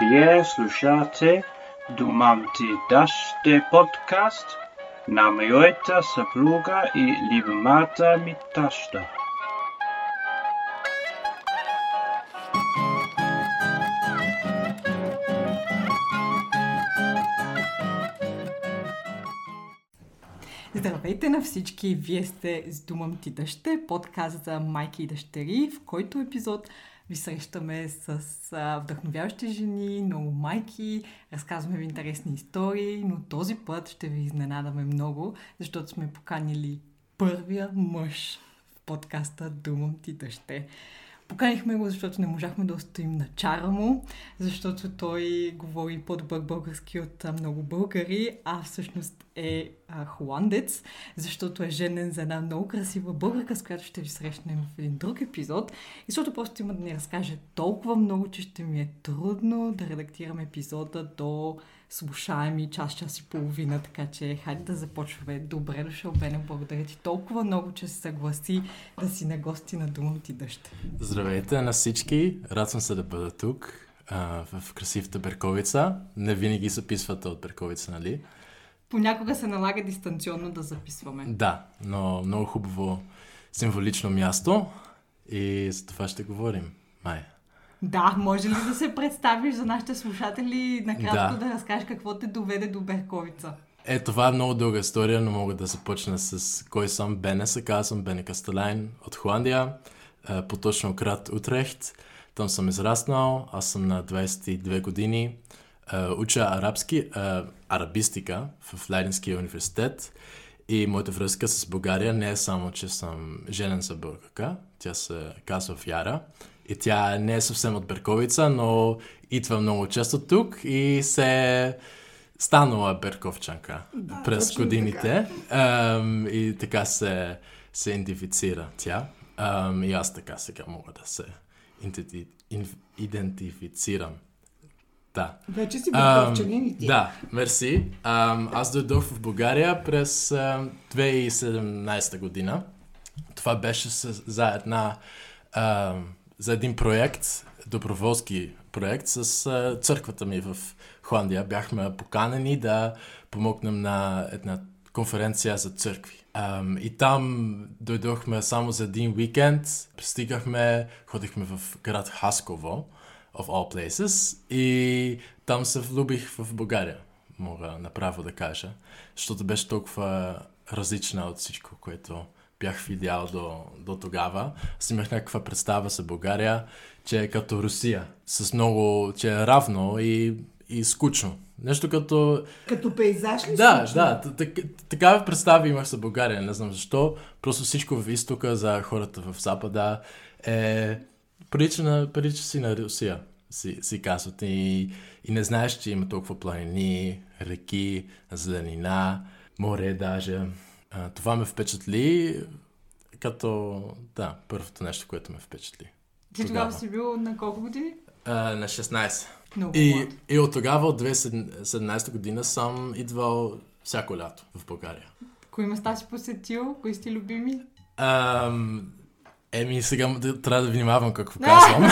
Вие слушате Думам ти даште подкаст на моята съпруга и любимата ми таща. Здравейте на всички! Вие сте с Думам ти дъще, подкаст за майки и дъщери, в който епизод ви срещаме с а, вдъхновяващи жени, много майки, разказваме ви интересни истории, но този път ще ви изненадаме много, защото сме поканили първия мъж в подкаста Думам ти дъще. Поканихме го, защото не можахме да устоим на чара му, защото той говори по-добър български от много българи, а всъщност е а, холандец, защото е женен за една много красива българка, с която ще ви срещнем в един друг епизод. И защото просто има да ни разкаже толкова много, че ще ми е трудно да редактирам епизода до слушаеми час, час и половина, така че хайде да започваме. Добре дошъл, Бене, благодаря ти толкова много, че се съгласи да си на гости на Думам ти дъжд. Здравейте на всички, рад съм се да бъда тук а, в красивата Берковица. Не винаги записвате от Берковица, нали? Понякога се налага дистанционно да записваме. Да, но много хубаво символично място и за това ще говорим. Май. Да, може ли да се представиш за нашите слушатели накратко да, Да. разкажеш какво те доведе до Берковица? Е, това е много дълга история, но мога да започна с кой съм Бене. Се казвам Бене Кастелайн от Холандия, е, по-точно град Утрехт. Там съм израснал, аз съм на 22 години. Е, Уча арабски, е, арабистика в Лейденския университет. И моята връзка с България не е само, че съм женен за българка. Тя се казва Вяра. И тя не е съвсем от Берковица, но идва много често тук и се станала берковчанка да, през годините. Ам, и така се, се идентифицира тя. Ам, и аз така сега мога да се идентифицирам. Да. Вече си Ам, бърковчанин и ти. Да, мерси. Ам, аз дойдох в България през ам, 2017 година. Това беше с, за една ам, за един проект, доброволски проект с църквата ми в Холандия. Бяхме поканени да помогнем на една конференция за църкви. И там дойдохме само за един уикенд, пристигахме, ходихме в град Хасково, of all places, и там се влюбих в България, мога направо да кажа, защото беше толкова различна от всичко, което бях видял до, до тогава. Аз имах някаква представа за България, че е като Русия, с много, че е равно и, и скучно. Нещо като Като пейзаж ли да, скучно? да, такава представа имах за България, не знам защо. Просто всичко в изтока за хората в запада е прилича, на, прилича си на Русия, си, си казват. И, и не знаеш, че има толкова планини, реки, зеленина, море даже. А, това ме впечатли като, да, първото нещо, което ме впечатли. Ти тогава си бил на колко години? А, на 16. Много И, млад. и от тогава, от 2017 година, съм идвал всяко лято в България. Кои места си посетил? Кои си ти любими? Ам, еми, сега трябва да внимавам какво казвам.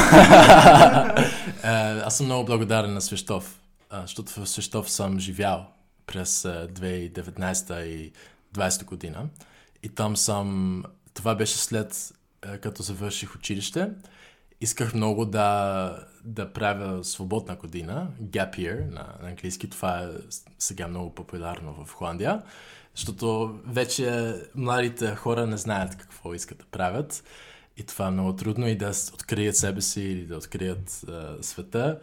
А, аз съм много благодарен на Свещов, защото в Свещов съм живял през а, 2019 и 2020 година. И там съм... Това беше след а, като завърших училище. Исках много да, да правя свободна година, gap year на, на английски. Това е сега много популярно в Холандия, защото вече младите хора не знаят какво искат да правят. И това е много трудно и да открият себе си или да открият а, света.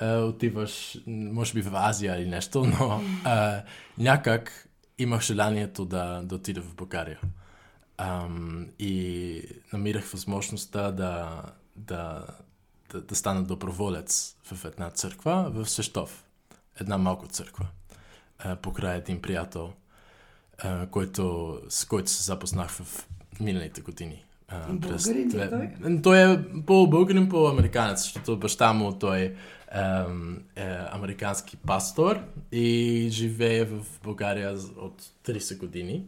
А, отиваш, м, може би в Азия или нещо, но а, някак имах желанието да, да отида в България. Ам, и намирах възможността да, да, да, да стана доброволец в една църква в Същов. Една малка църква. А, покрай един приятел, а, който, с който се запознах в миналите години. А, Българин ли две- той? Той е по-българин, по-американец, защото баща му той американски пастор и живее в България от 30 години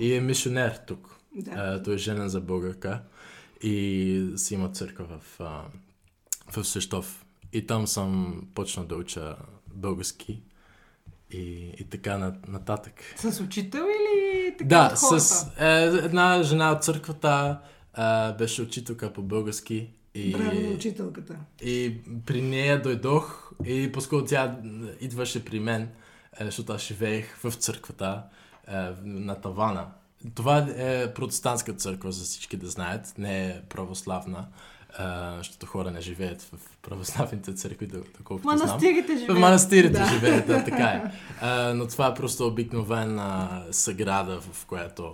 и е мисионер тук. Да. А, той е женен за българка и си има църква в, в Същов. И там съм почнал да уча български и, и така на, нататък. С учител или така Да, с е, една жена от църквата е, беше учителка по български. И, Браво на учителката. и при нея дойдох и по-скоро тя идваше при мен, е, защото аз живеех в църквата е, на тавана. Това е протестантска църква, за всички да знаят, не е православна, е, защото хора не живеят в православните църкви, доколкото знам. манастирите живеят. В манастирите Да. живеят, да, така е. А, но това е просто обикновена съграда, в която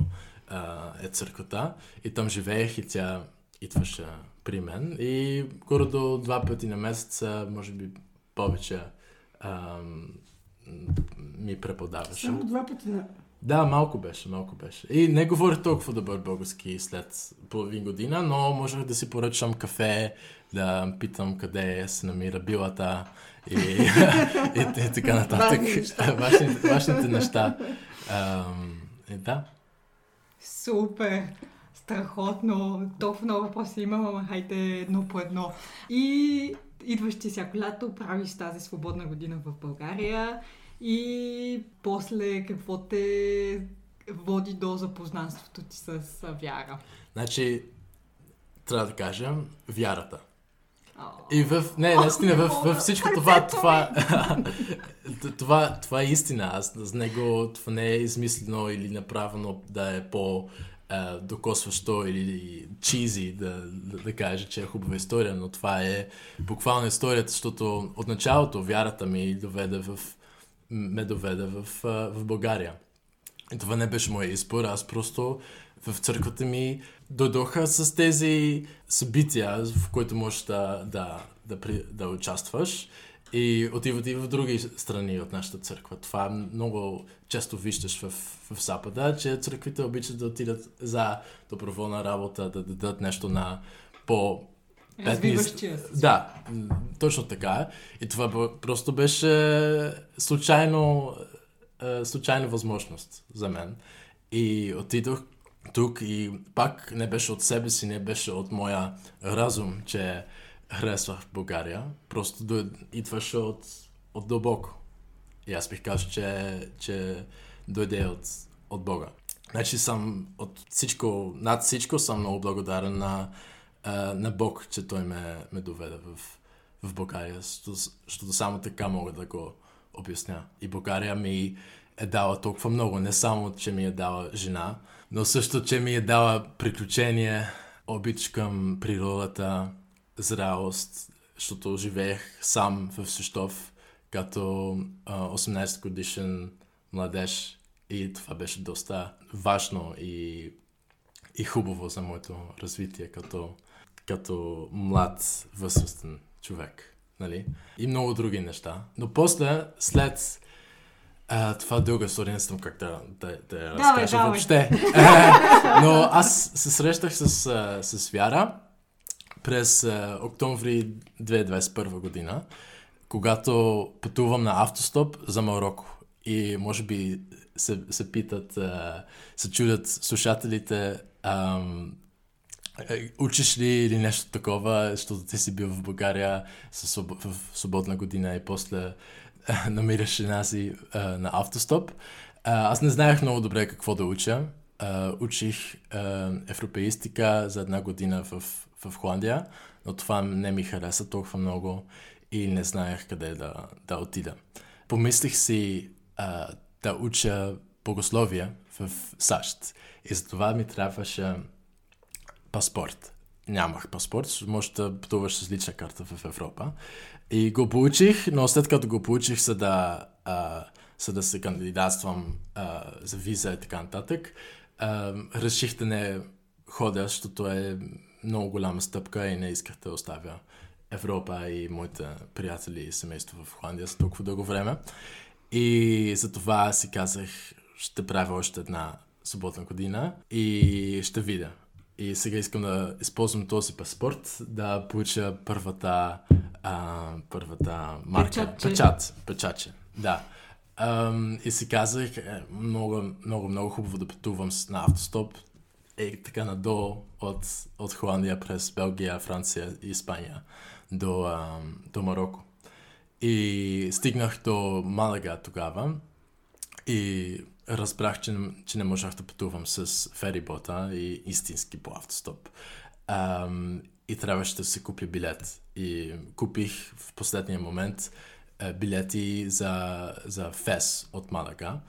а, е църквата. И там живеех и тя идваше при мен. И горе до два пъти на месец, може би повече, а, ми преподаваше. Само два пъти на... Да, малко беше, малко беше. И не говорих толкова добър български след половин година, но можех да си поръчам кафе, да питам къде се намира билата и, и, и така нататък. Важни неща. Важните, важните неща. Ам, и да. Супер! Страхотно! Толкова много въпроси имам, ама хайде едно по едно. И идваш ти всяко лято, правиш тази свободна година в България и после какво те води до запознанството ти с вяра? Значи, трябва да кажа, вярата. И в... Не, наистина, в, в всичко това, това, това, това е истина. Аз с него това не е измислено или направено да е по докосващо или чизи да, да, да кажа, че е хубава история, но това е буквално историята, защото от началото вярата ми доведе в, ме доведе в, в България. И това не беше моя избор, аз просто в църквата ми дойдоха с тези събития, в които можеш да, да, да, при, да участваш и отиват и в други страни от нашата църква. Това много често виждаш в, в Запада, че църквите обичат да отидат за доброволна работа, да дадат нещо на по Развиващия се. да, точно така. И това просто беше случайно, е, случайна възможност за мен. И отидох тук и пак не беше от себе си, не беше от моя разум, че харесвах България. Просто идваше от, от дълбоко. И аз бих казал, че, че дойде от, от Бога. Значи съм от всичко, над всичко съм много благодарен на, на Бог, че Той ме, ме доведе в, в България, защото, само така мога да го обясня. И България ми е дала толкова много, не само, че ми е дала жена, но също, че ми е дала приключение, обич към природата, зрялост, защото живеех сам в Свищов, като а, 18 годишен младеж и това беше доста важно и, и хубаво за моето развитие като, като млад възрастен човек. Нали? И много други неща. Но после, след а, това дълга история, не знам как да, да, да я Давай, разкажа давай. въобще. Но аз се срещах с, с Вяра през а, октомври 2021 година, когато пътувам на автостоп за Марокко. И може би се, се питат, а, се чудят слушателите, ам, е, учиш ли или нещо такова, защото ти си бил в България в свободна година и после а, намираш една си а, на автостоп. А, аз не знаех много добре какво да уча. А, учих а, европеистика за една година в, в Холандия, но това не ми хареса толкова много и не знаех къде да, да отида. Помислих си а, да уча богословие в САЩ и за това ми трябваше паспорт. Нямах паспорт, може да пътуваш с лична карта в Европа. И го получих, но след като го получих, за да, а, за да се кандидатствам а, за виза и така нататък, а, реших да не ходя, защото е много голяма стъпка и не исках да оставя Европа и моите приятели и семейство в Холандия за толкова дълго време. И затова си казах, ще правя още една свободна година и ще видя. И сега искам да използвам този паспорт да получа първата, а, първата марка. Печатче. Печат. Печатче, да. Ам, и си казах, е, много, много, много хубаво да пътувам на автостоп. Е така надолу от, от Холандия през Белгия, Франция и Испания до, а, до Марокко. И стигнах до Малага тогава и разбрах, че, че не можах да пътувам с ферибота и истински по автостоп. Ам, и трябваше да се купя билет. И купих в последния момент билети за, за Фес от Малага.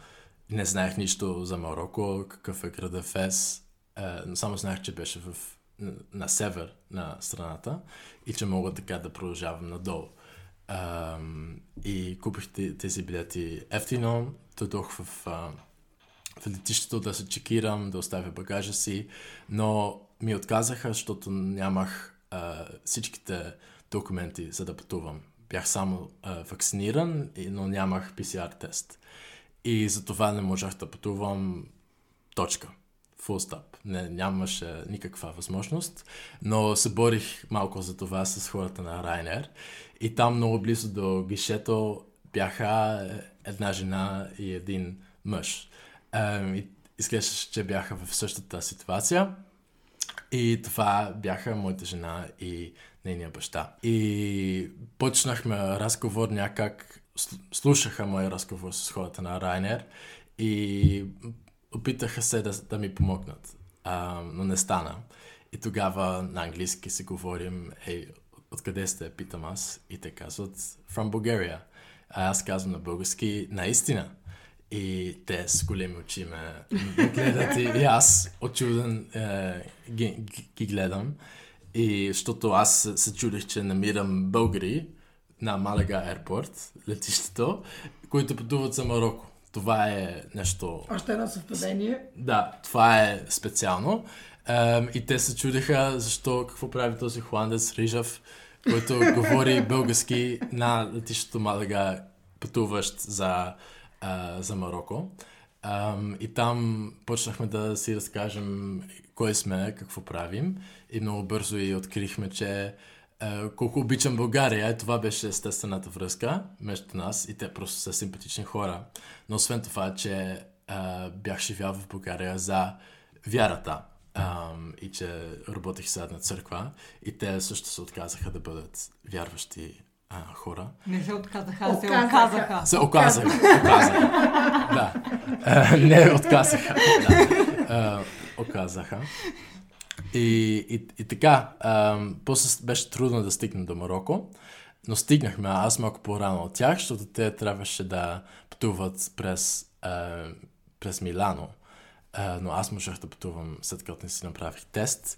Не знаех нищо за Марокко, какъв е града Фес. Е, само знаех, че беше в, на север на страната и че мога така да продължавам надолу. Ам, и купих тези билети ефтино, дойдох в, в летището да се чекирам, да оставя багажа си, но ми отказаха, защото нямах а, всичките документи за да пътувам. Бях само а, вакциниран, но нямах PCR тест. И затова не можах да пътувам точка. Full stop. Не, нямаше никаква възможност, но се борих малко за това с хората на Ryanair. И там много близо до гишето бяха една жена и един мъж. И изглеждаше, че бяха в същата ситуация. И това бяха моята жена и нейния баща. И почнахме разговор някак, слушаха мой разговор с хората на Райнер и опитаха се да, да ми помогнат, а, но не стана. И тогава на английски се говорим, ей, откъде сте, питам аз, и те казват, from Bulgaria. А аз казвам на български, наистина. И те с големи очи ме, гледат и, аз очуден е, ги, ги, гледам. И защото аз се чудих, че намирам българи на Малага Аирпорт, летището, които пътуват за Марокко. Това е нещо... Още едно съвпадение. Да, това е специално. Ем, и те се чудиха защо, какво прави този холандец Рижав, който говори български на летището Малага, пътуващ за а, за Марокко. А, и там почнахме да си разкажем кой сме, какво правим. И много бързо и открихме, че колко обичам България. И това беше естествената връзка между нас и те просто са симпатични хора. Но освен това, че а, бях живял в България за вярата. Um, и че работех с една църква и те също се отказаха да бъдат вярващи а, хора. Не се отказаха, а се оказаха. Се оказаха. оказаха. да. А, не отказаха. Да. А, оказаха. И, и, и така, а, после беше трудно да стигна до Марокко, но стигнахме, аз малко по-рано от тях, защото те трябваше да пътуват през, а, през Милано. А, но аз можах да пътувам след като не си направих тест.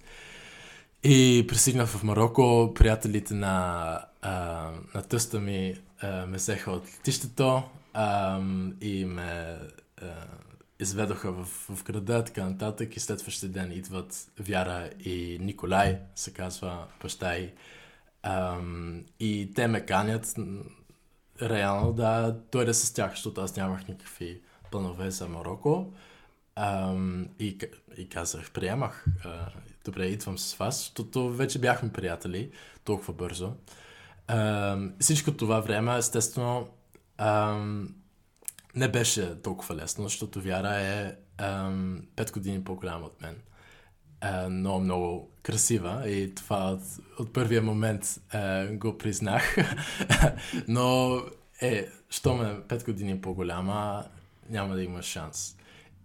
И пристигнах в Марокко, приятелите на, а, на тъста ми а, ме взеха от летището а, и ме а, изведоха в, в града, така нататък. И следващия ден идват Вяра и Николай, се казва баща и. А, и те ме канят реално да дойда с тях, защото аз нямах никакви планове за Марокко. А, и, и казах, приемах. А, добре, идвам с вас, защото вече бяхме приятели толкова бързо. А, всичко това време, естествено, а, не беше толкова лесно, защото Вяра е а, 5 години по-голяма от мен. А, но много красива и това от, от първия момент а, го признах. но е, що ме 5 години по-голяма, няма да има шанс.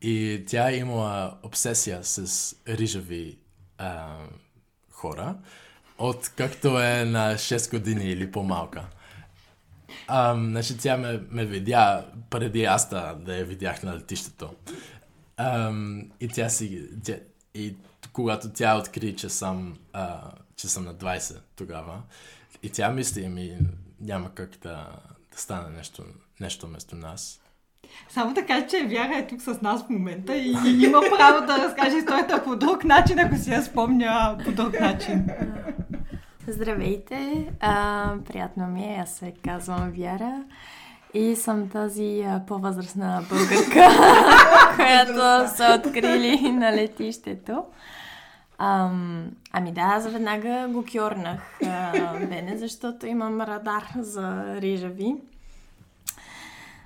И тя е имала обсесия с рижави а, хора, от както е на 6 години или по-малка. А, значи тя ме, ме видя преди аз да, да я видях на летището. А, и тя си... Тя, и когато тя откри, че съм, а, че съм на 20 тогава, и тя мисли, ми няма как да, да стане нещо, нещо вместо нас. Само така, че Вяра е тук с нас в момента и има право да разкаже историята по друг начин, ако си я спомня по друг начин. Здравейте! А, приятно ми е, аз се казвам Вяра и съм тази а, по-възрастна българка, която са открили на летището. Ам, ами да, аз веднага го кьорнах Бене, защото имам радар за рижави.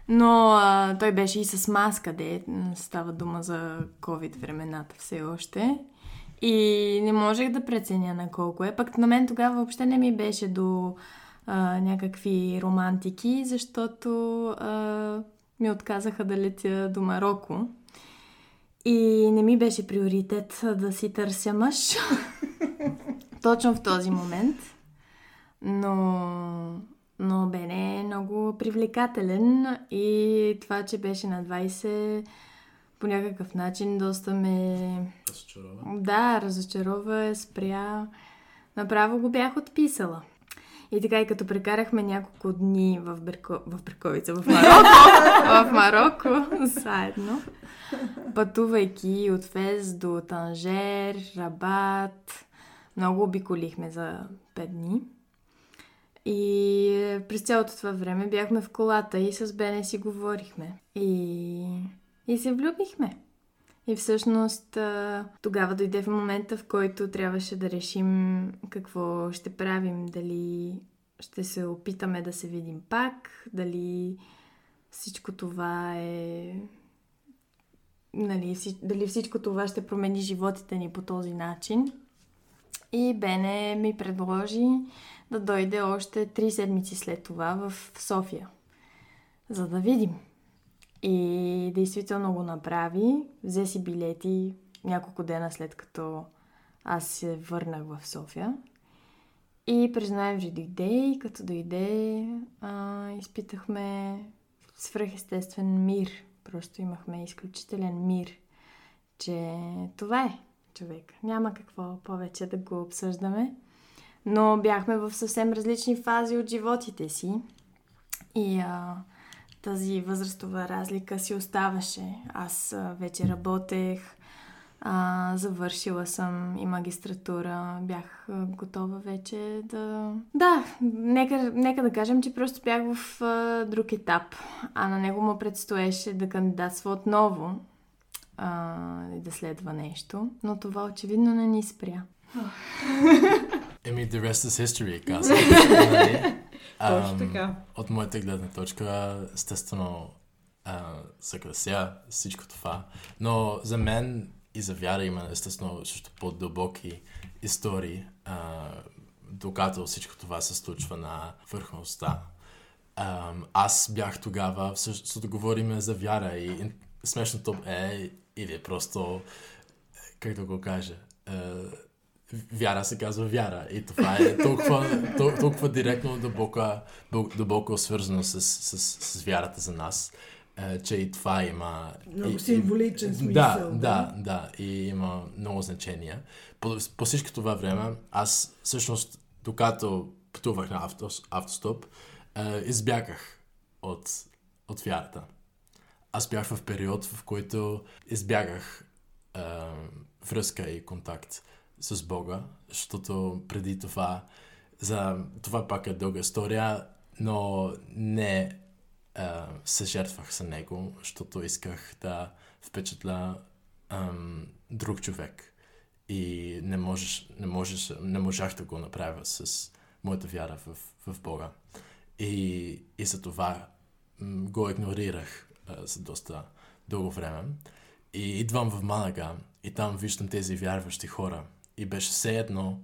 Но а, той беше и с маска, де става дума за COVID времената все още. И не можех да преценя на колко е. Пък на мен тогава въобще не ми беше до а, някакви романтики, защото а, ми отказаха да летя до Марокко. И не ми беше приоритет да си търся мъж. Точно в този момент. Но, но Бене е много привлекателен и това, че беше на 20 по някакъв начин доста ме... Разочарова. Да, разочарова, спря. Направо го бях отписала. И така, и като прекарахме няколко дни в, Берко... в Берковица, в Марокко, в Марокко, заедно, пътувайки от Фез до Танжер, Рабат, много обиколихме за 5 дни. И през цялото това време бяхме в колата и с Бене си говорихме. И, и се влюбихме. И всъщност тогава дойде в момента, в който трябваше да решим какво ще правим. Дали ще се опитаме да се видим пак, дали всичко това е... Нали, дали всичко това ще промени животите ни по този начин. И Бене ми предложи да дойде още три седмици след това в София, за да видим. И действително го направи. Взе си билети няколко дена след като аз се върнах в София. И през ноември дойде и като дойде а, изпитахме свръхестествен мир. Просто имахме изключителен мир, че това е човек. Няма какво повече да го обсъждаме. Но бяхме в съвсем различни фази от животите си. И а, тази възрастова разлика си оставаше. Аз вече работех, а, завършила съм и магистратура, бях готова вече да... Да, нека, нека да кажем, че просто бях в а, друг етап, а на него му предстоеше да кандидатства отново а, и да следва нещо, но това очевидно не ни спря. Еми, the rest is history, казвам. Точно така. От моята гледна точка, естествено, а, съглася всичко това. Но за мен и за вяра има, естествено, също по-дълбоки истории, а, докато всичко това се случва на върхността. Аз бях тогава, всъщност говорим за вяра и смешното е, или просто, как да го кажа, е, вяра се казва вяра. И това е толкова, тол- толкова директно дълбоко, дълбоко свързано с, с, с вярата за нас, е, че и това има... Много и- символичен и- смисъл, Да, да. да, да. И има много значение. По, по всичко това време, аз всъщност, докато пътувах на авто, автостоп, е, избягах от, от вярата. Аз бях в период, в който избягах е, връзка и контакт с Бога, защото преди това, за това пак е дълга история, но не е, се жертвах за него, защото исках да впечатля ем, друг човек. И не, можеш, не, можеш, не можах да го направя с моята вяра в, в Бога. И, и за това го игнорирах а, за доста дълго време. И идвам в Малага и там виждам тези вярващи хора. И беше все едно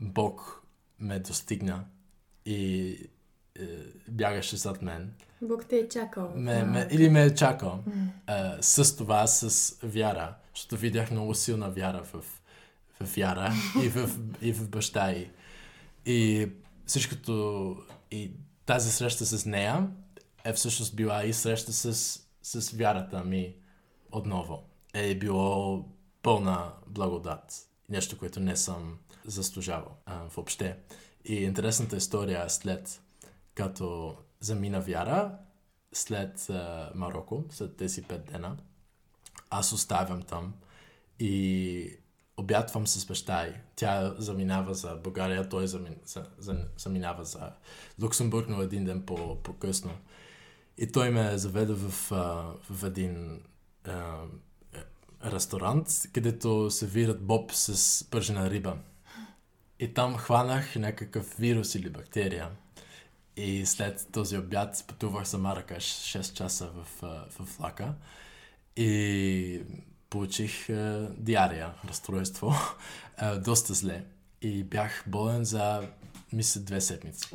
Бог ме достигна и е, бягаше зад мен. Бог те е чакал. Ме, ме, или ме е чакал е, с това, с вяра, защото видях много силна вяра в, в вяра и в, и в баща й. И всичкото, и тази среща с нея е всъщност била и среща с, с вярата ми отново. Е било пълна благодат. Нещо, което не съм заслужавал а, въобще. И интересната история след като замина вяра, след а, Марокко, след тези пет дена, аз оставям там и обядвам с баща й. Тя заминава за България, той замин, за, за, заминава за Люксембург, но един ден по, по-късно. И той ме заведе в, в един ресторант, където се вират боб с пържена риба. И там хванах някакъв вирус или бактерия. И след този обяд пътувах за Маракаш 6 часа в, в влака. И получих а, диария, разстройство, а, доста зле. И бях болен за, мисля, две седмици.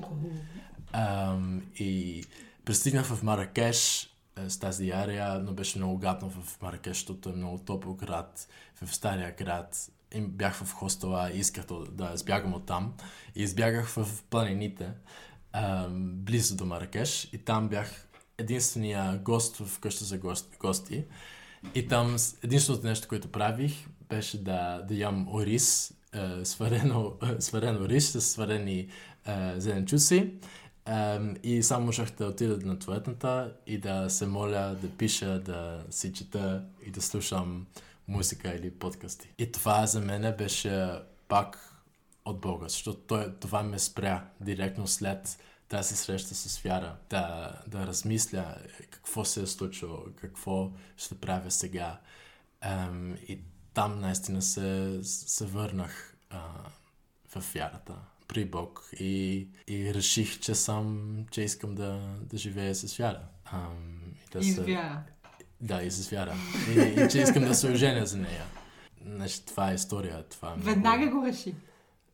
А, и пристигнах в Маракеш с тази диария, но беше много гадно в Маракеш, защото е много топъл град, в стария град. И бях в хостела исках да, избягам от там. И избягах в планините, а, близо до Маракеш. И там бях единствения гост в къща за гости. И там единственото нещо, което правих, беше да, да ям ориз, е, сварено, е, сварено рис с сварени е, зеленчуци. И само можех да отида на туалетната и да се моля, да пиша, да си чета и да слушам музика или подкасти. И това за мен беше пак от Бога, защото това ме спря директно след тази среща с вяра, да, да размисля какво се е случило, какво ще правя сега. Ем, и там наистина се, се върнах а, в вярата при Бог и, и реших, че съм, че искам да, да живея с вяра. Ам, и да и с вяра. Да, и с вяра. И, и че искам да се оженя за нея. Значи, това е история. Това е Веднага много... го реши.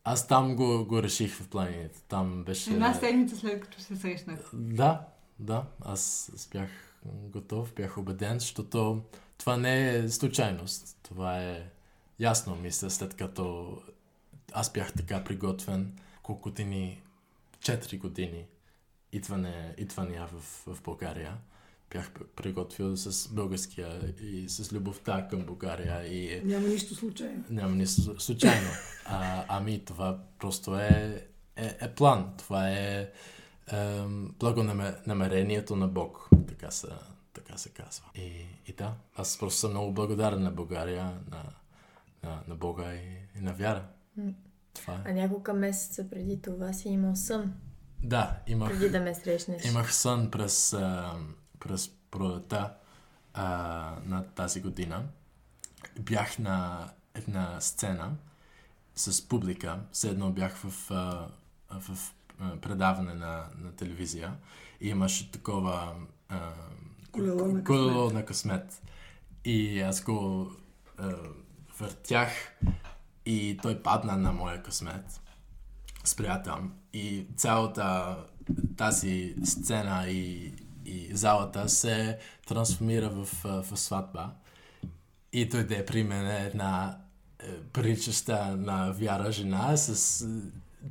Аз там го, го реших в планините. Там беше... Една седмица след като се срещнах. Да, да. Аз бях готов, бях убеден, защото това не е случайност. Това е ясно, мисля, след като аз бях така приготвен колко години, 4 години идване, идвания в, в България. Бях приготвил с българския и с любовта към България. И, няма нищо случайно. Няма нищо случайно. А, ами това просто е, е, е план. Това е, е благонамерението на Бог. Така се, така се казва. И, и да, аз просто съм много благодарен на България, на, на, на Бога и, и на вяра. Това е. А няколко месеца преди това си имал сън. Да, имах. Преди да ме срещнеш. Имах сън през, а, през пролета а, на тази година. Бях на една сцена с публика. Все едно бях в, а, в предаване на, на телевизия и имаше такова а, колело на късмет. И аз го а, въртях и той падна на моя късмет. Спря там. И цялата тази сцена и, и залата се трансформира в, в сватба. И дойде при мен една е, приличаща на вяра жена с,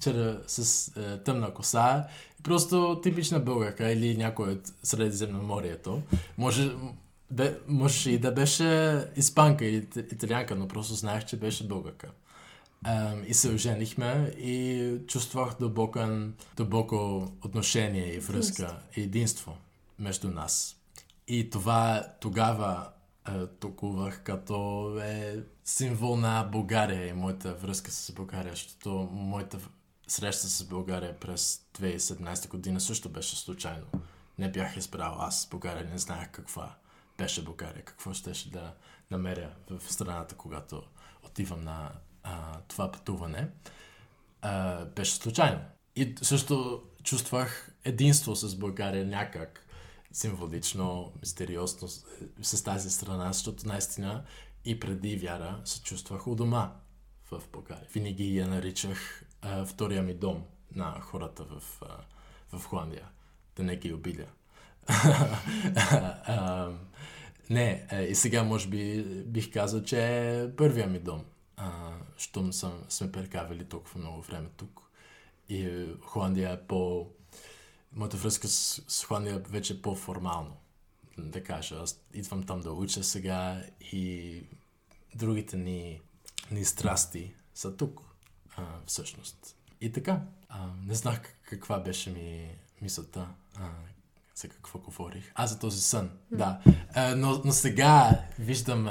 чер, с е, тъмна коса. Просто типична българка или някой от Средиземноморието. Може, бе, може и да беше испанка или италианка, но просто знаех, че беше българка. Um, и се оженихме и чувствах дълбоко, дълбоко отношение и връзка и единство между нас. И това тогава е, толковах като е символ на България и моята връзка с България, защото моята среща с България през 2017 година също беше случайно. Не бях избрал аз България, не знаех каква беше България, какво щеше да намеря в страната, когато отивам на а, това пътуване, а, беше случайно. И също чувствах единство с България някак символично, мистериозно с тази страна, защото наистина и преди вяра се чувствах у дома в България. Винаги я наричах а, втория ми дом на хората в, а, в Холандия, да не ги обидя. не, и сега може би бих казал, че е първия ми дом а, щом съм, сме прекавали толкова много време тук. И Холандия е по... Моята връзка с, с Холандия вече е по-формално. Да кажа, аз идвам там да уча сега и другите ни, ни страсти са тук, а, всъщност. И така, а, не знах каква беше ми мисълта, а, за какво говорих. А, за този сън, да. А, но, но сега виждам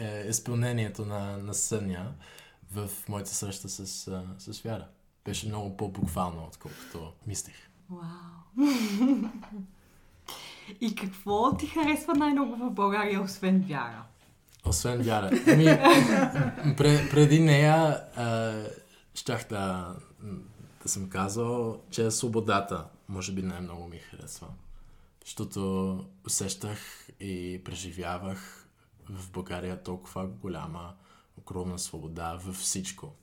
е изпълнението на, на съня в моята среща с, с Вяра. Беше много по-буквално, отколкото мислех. Вау! И какво ти харесва най-много в България, освен вяра? Освен вяра. Ами, преди нея а, щях да, да съм казал, че свободата може би най-много ми харесва. Защото усещах и преживявах в България толкова голяма, огромна свобода във всичко.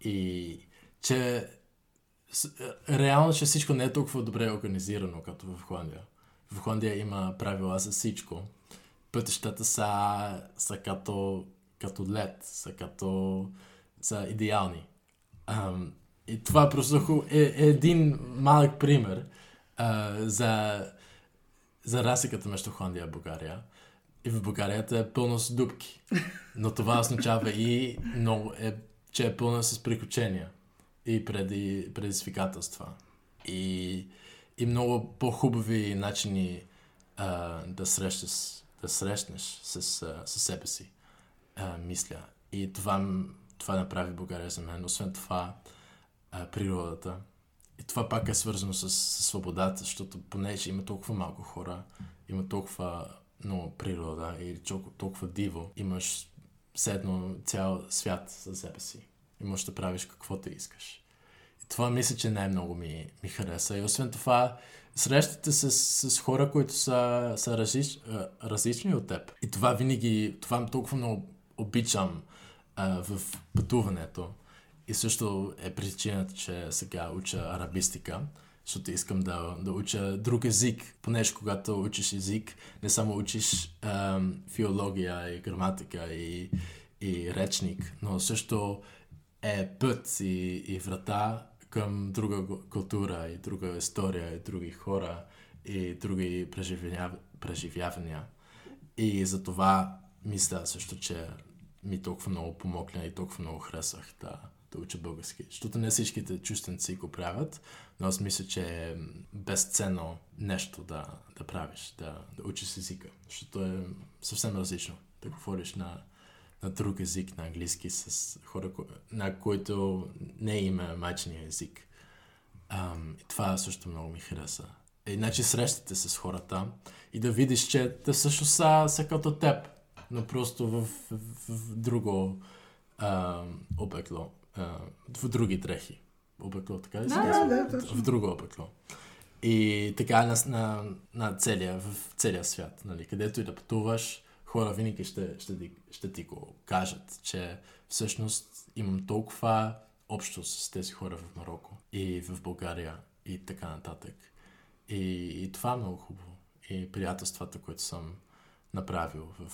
И че е, реално, че всичко не е толкова добре организирано, като в Холандия. В Холандия има правила за всичко. Пътищата са, са като, като лед, са като са идеални. Ам, и това просто е, е един малък пример а, за, за разликата между Холандия и България. И в България е пълно с дупки. Но това означава и много е, че е пълно с приключения и преди, предизвикателства. И, и много по-хубави начини а, да, срещаш, да срещнеш с, а, с себе си, а, мисля. И това, това направи България за мен. Освен това, а, природата. И това пак е свързано с, с свободата, защото понеже има толкова малко хора, има толкова много природа и толкова, диво, имаш все цял свят за себе си. И можеш да правиш каквото искаш. И това мисля, че най-много ми, ми хареса. И освен това, срещате се с, с хора, които са, са различ, различни от теб. И това винаги, това толкова много обичам а, в пътуването. И също е причината, че сега уча арабистика, защото искам да, да уча друг език. Понеже когато учиш език, не само учиш ам, филология и граматика и, и речник, но също е път и, и врата към друга култура и друга история и други хора и други преживява- преживявания. И за това мисля също, че ми толкова много помогна и толкова много харесах да, да уча български. Защото не всичките чужденци го правят, но аз мисля, че е безценно нещо да, да правиш, да, да учиш езика. Защото е съвсем различно да говориш на, на друг език, на английски, с хора, на които не има майчиния език. Ам, и това също много ми хареса. Иначе срещате се с хората и да видиш, че те също са, са като теб, но просто в, в, в друго а, облекло, а, в други дрехи. Облекло, така ли Да, да, точно. В друго облекло. И така на, на, на целия, в целия свят, нали, където и да пътуваш, хора винаги ще, ще, ти, ще ти го кажат, че всъщност имам толкова общо с тези хора в Марокко и в България и така нататък. И, и това е много хубаво. И приятелствата, които съм направил в,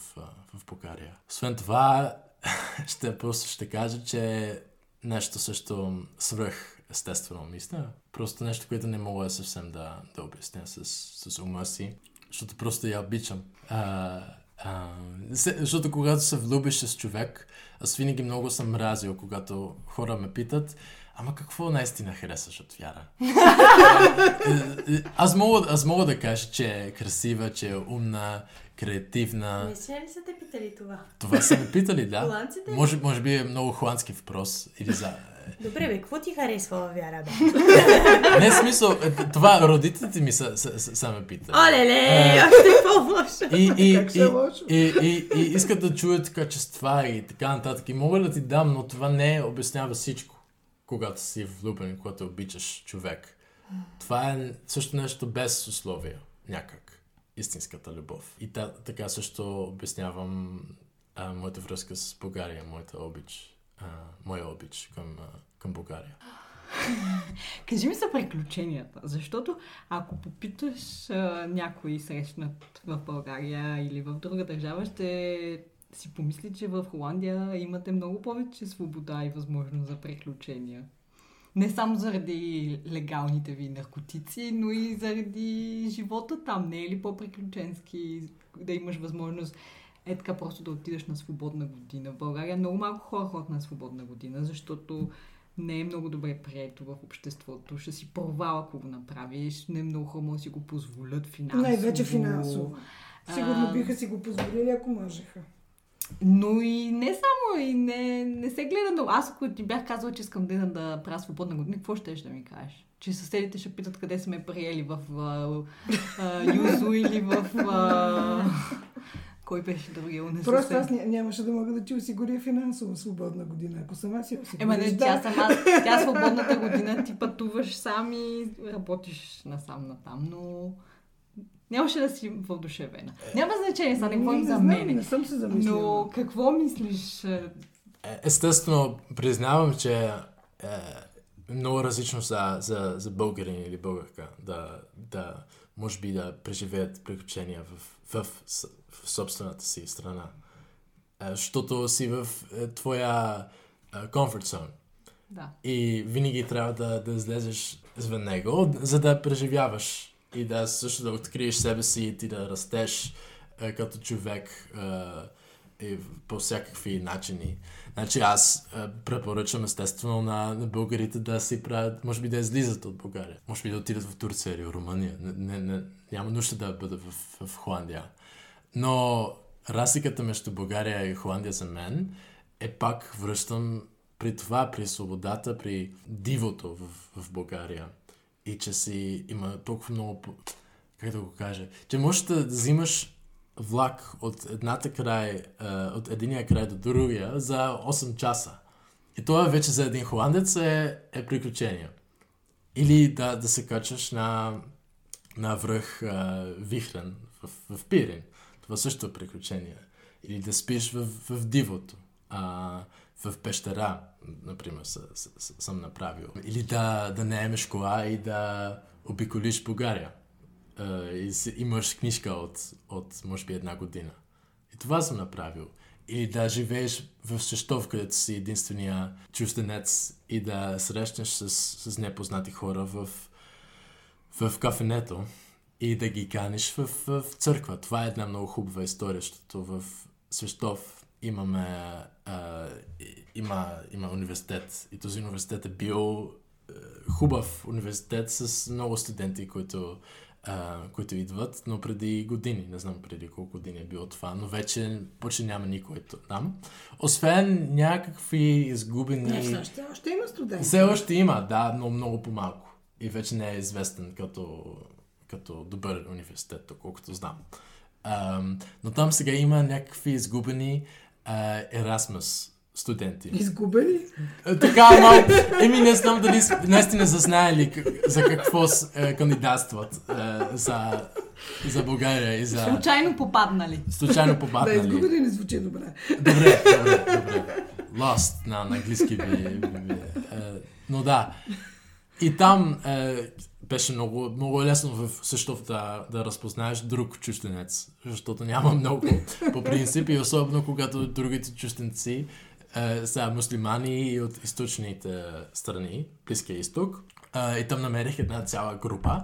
в България. Освен това, ще просто ще кажа, че нещо също свръх естествено мисля. Просто нещо, което не мога съвсем да, да обясня с, с ума си, защото просто я обичам. А, а, защото когато се влюбиш с човек, аз винаги много съм мразил, когато хора ме питат, ама какво наистина харесваш от Вяра? Е, е, аз, мога, аз мога да кажа, че е красива, че е умна, креативна. Не ли са те питали това? Това са ме питали, да. Холандците? Може, може би е много холандски въпрос. Или за... Добре, бе, какво ти харесва във Вяра, бе? Не, смисъл, е, това родителите ми са, са, са, са ме питали. Оле-ле, Е. още по-лошо. И, и, и, е и, и, и, искат да чуят качества и така нататък. И мога да ти дам, но това не обяснява всичко. Когато си влюбен, когато обичаш човек. Това е също нещо без условия. Някак. Истинската любов. И та, така също обяснявам а, моята връзка с България, моята обич, а, моя обич към, а, към България. Кажи ми за приключенията, защото ако попиташ а, някой срещнат в България или в друга държава, ще си помисли, че в Холандия имате много повече свобода и възможност за приключения. Не само заради легалните ви наркотици, но и заради живота там. Не е ли по-приключенски да имаш възможност е така просто да отидеш на свободна година. В България много малко хора ходят на свободна година, защото не е много добре прието в обществото. Ще си провал, ако го направиш. Не много хора могат да си го позволят финансово. Най-вече финансово. Сигурно биха си го позволили, ако можеха. Но и не само, и не, не се гледа много. Аз ако ти бях казала, че искам да, да правя свободна година, какво ще да ми кажеш? Че съседите ще питат къде сме приели в а, а, Юзо или в... А, кой беше другия унесъсед? Просто аз ня- нямаше да мога да ти осигуря финансово свободна година, ако сама си осигуриш. Ема не, да. тя сама, тя свободната година ти пътуваш сам и работиш насам натам, но Нямаше да си въодушевена. Няма значение, сега не говорим Не за мене. Не съм се замислила. Но какво мислиш? е, Е, Естествено, признавам, че е много различно за, за, за българин или българка да, да може би да преживеят приключения в, в, с- в собствената си страна. Е, Защото си в е, твоя е, comfort zone. Да. И винаги трябва да, да излезеш извън него, за да преживяваш и да също да откриеш себе си и ти да растеш е, като човек е, и по всякакви начини. Значи аз е, препоръчвам естествено на, на българите да си правят, може би да излизат от България. Може би да отидат в Турция или в Румъния. Не, не, не, няма нужда да бъдат в, в Холандия. Но разликата между България и Холандия за мен е пак връщам при това, при свободата, при дивото в, в България. И че си има толкова много... Как да го кажа? Че можеш да взимаш влак от едната край, от единия край до другия за 8 часа. И това вече за един холандец е, е приключение. Или да, да се качаш на, на връх а, Вихрен в, в Пирин. Това също е приключение. Или да спиш в, в дивото. А, в пещера, например, с, с, с, съм направил. Или да, да наемеш кола и да обиколиш България. И имаш книжка от, от, може би, една година. И това съм направил. Или да живееш в Шещов, където си единствения чужденец и да срещнеш с, с непознати хора в, в кафенето и да ги каниш в, в църква. Това е една много хубава история, защото в Свещов имаме, а, има, има университет и този университет е бил е, хубав университет с много студенти, които, а, които идват, но преди години, не знам преди колко години е било това, но вече почти няма никой там. Освен някакви изгубени... Не, все още, още има студенти. Все още има, да, но много по-малко. И вече не е известен като, като добър университет, колкото знам. Ам, но там сега има някакви изгубени Erasmus студенти. Изгубени? Е, Така, малко. Еми, не знам дали наистина са знаели за какво с- е, кандидатстват е, за, за България и за Случайно попаднали. случайно Да, попаднали. изгубени не звучи добре. Добре, добре, добре. Lost на, на английски би, би, би. Е, но да. И там е, беше много, много лесно в също да, да разпознаеш друг чужденец, защото няма много по принцип и особено когато другите чужденци е, са мусулмани и от източните страни, Близкия изток. Е, и там намерих една цяла група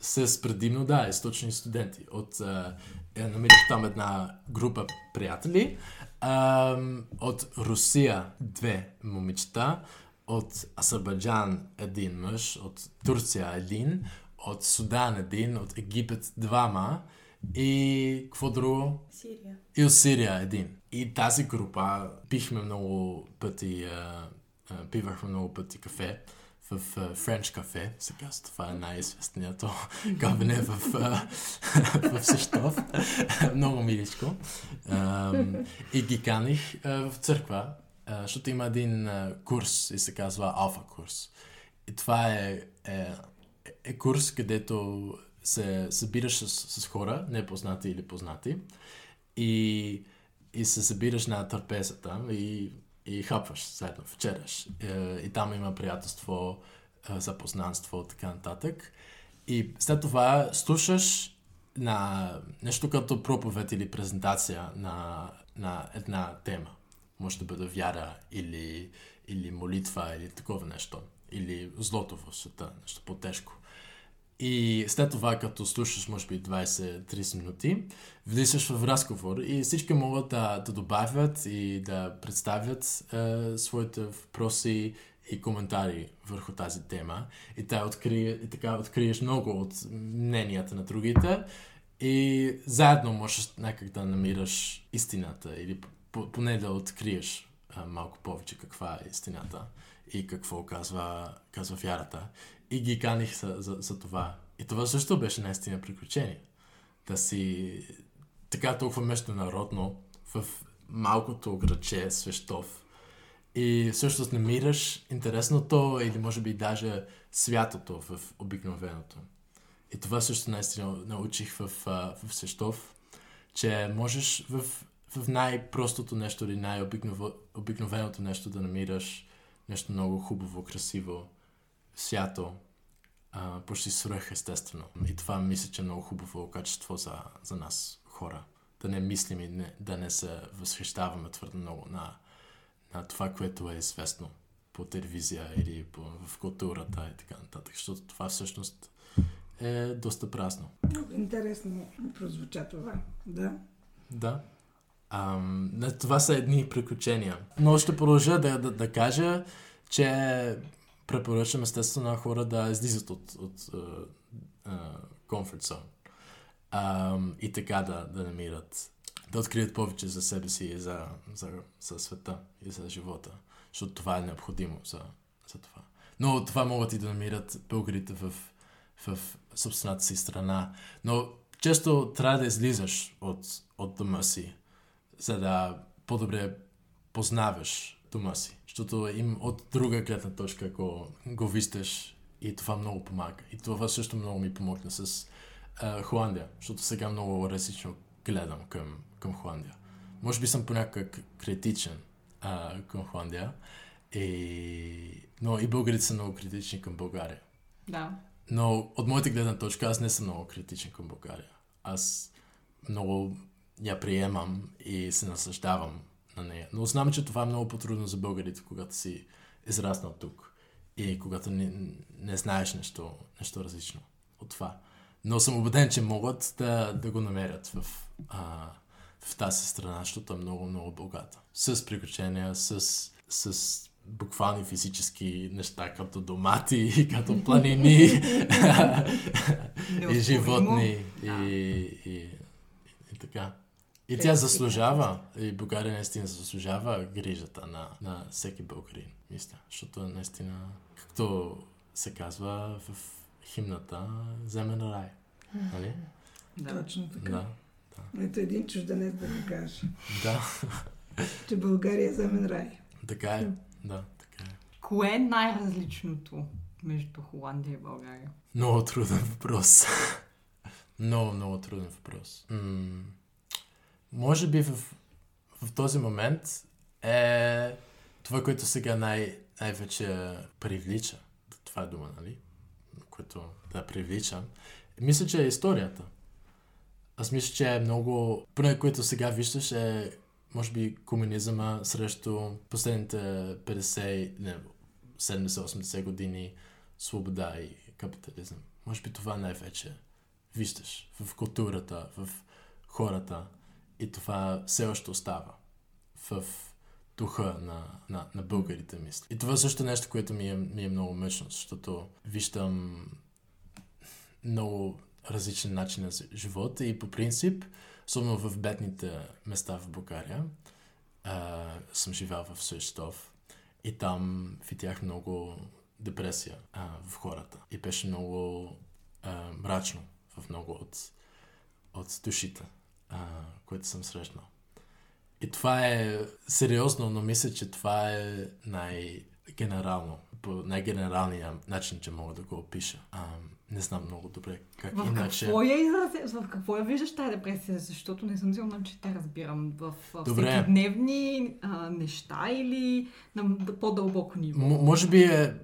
с предимно, да, източни студенти. От, е, е, намерих там една група приятели. Ам, от Русия две момичета, от Азербайджан един мъж, от Турция един, от Судан един, от Египет двама и какво друго? Сирия. И от Сирия един. И тази група пихме много пъти, а, а, пивахме много пъти кафе в Френч кафе, се казва, това е най-известният кафене в, в Същов. много миличко. И ги каних в църква, а, защото има един а, курс и се казва Алфа курс. И това е, е, е курс, където се събираш с, с хора, непознати или познати, и, и се събираш на трапезата и, и хапваш заедно, вечеряш. Е, И там има приятелство, е, запознанство така нататък. И след това слушаш на нещо като проповед или презентация на, на една тема. Може да бъде вяра или, или молитва или такова нещо. Или злото в света, нещо по-тежко. И след това, като слушаш, може би 20-30 минути, влизаш в разговор и всички могат да, да добавят и да представят е, своите въпроси и коментари върху тази тема. И, та открие, и така откриеш много от мненията на другите и заедно можеш някак да намираш истината или поне да откриеш а, малко повече каква е истината и какво казва, казва вярата. И ги каних за, за, за това. И това също беше наистина приключение. Да си така толкова международно в малкото градче Свещов. И всъщност намираш интересното или може би даже святото в обикновеното. И това също наистина научих в, в Сещов, че можеш в, в най-простото нещо или най-обикновеното нещо да намираш нещо много хубаво, красиво, свято, а, почти свръхестествено. И това мисля, че е много хубаво качество за, за нас, хора. Да не мислим и не, да не се възхищаваме твърде много на, на това, което е известно по телевизия или по, в културата и така нататък. Защото това всъщност е доста празно. Много интересно прозвуча това. Да. Да. Ам, това са едни приключения. Но ще продължа да, да, да кажа, че препоръчвам естествено на хора да излизат от, от uh, comfort zone. Um, и така да, да намират, да открият повече за себе си и за, за, за света и за живота. Защото това е необходимо за, за това. Но това могат и да намират българите в, в собствената си страна. Но често трябва да излизаш от, от дома си, за да по-добре познаваш дома си. Защото им от друга гледна точка, ако го виждаш и това много помага. И това също много ми помогна с uh, Холандия, защото сега много различно гледам към, към Холандия. Може би съм понякак критичен uh, към Холандия, и... но и българите са много критични към България. Да. Но от моята гледна точка аз не съм много критичен към България. Аз много я приемам и се наслаждавам на нея. Но знам, че това е много по-трудно за българите, когато си израснал тук и когато не, не знаеш нещо, нещо различно от това. Но съм убеден, че могат да, да го намерят в, а, в тази страна, защото е много, много богата. С приключения, с, с буквални физически неща, като домати, като планини и животни и, и, и, и така. И тя заслужава, и България наистина заслужава грижата на, на всеки българин, мисля. Защото наистина, както се казва в химната, земен рай. Нали? Да. Точно така. Да. да. Ето един чужденец да го каже. Да. че България е земен рай. Така е. Да, така е. Кое е най-различното между Холандия и България? Много труден въпрос. много, много труден въпрос. М- може би в, в този момент е това, което сега най- най-вече привлича. Това е дума, нали? Което да привлича. Мисля, че е историята. Аз мисля, че е много... Поне, което сега виждаш е може би комунизъма срещу последните 50, не, 70-80 години свобода и капитализъм. Може би това най-вече виждаш в културата, в хората. И това все още остава в духа на, на, на българите, мисля. И това също е нещо, което ми е, ми е много мъчно, защото виждам много различни начини на живота и по принцип, особено в бедните места в България, а, съм живял в Суещов и там видях много депресия а, в хората. И беше много а, мрачно в много от, от душите а, които съм срещнал. И това е сериозно, но мисля, че това е най-генерално, по най-генералния начин, че мога да го опиша. А, не знам много добре как в иначе. Какво я изрази... В какво я виждаш тази депресия? Защото не съм сигурна, че те разбирам. В, в Добре. дневни а, неща или на по-дълбоко ниво? М- може би е, е,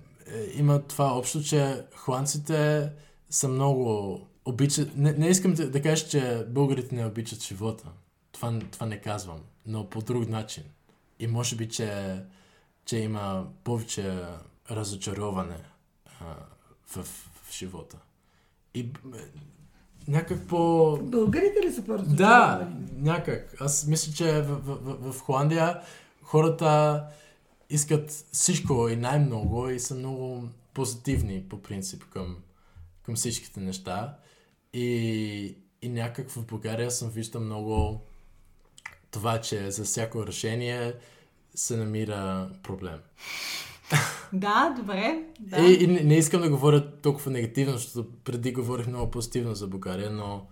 има това общо, че хуанците са много обичат... Не, не искам да, да кажа, че българите не обичат живота. Това, това не казвам. Но по друг начин. И може би, че, че има повече разочароване а, в, в живота. И някак по... Българите ли са по Да, някак. Аз мисля, че в, в, в, в Холандия хората искат всичко и най-много и са много позитивни по принцип към, към всичките неща. И, и някак в България съм виждал много това, че за всяко решение се намира проблем. Да, добре. Да. И, и не, не искам да говоря толкова негативно, защото преди говорих много позитивно за България, но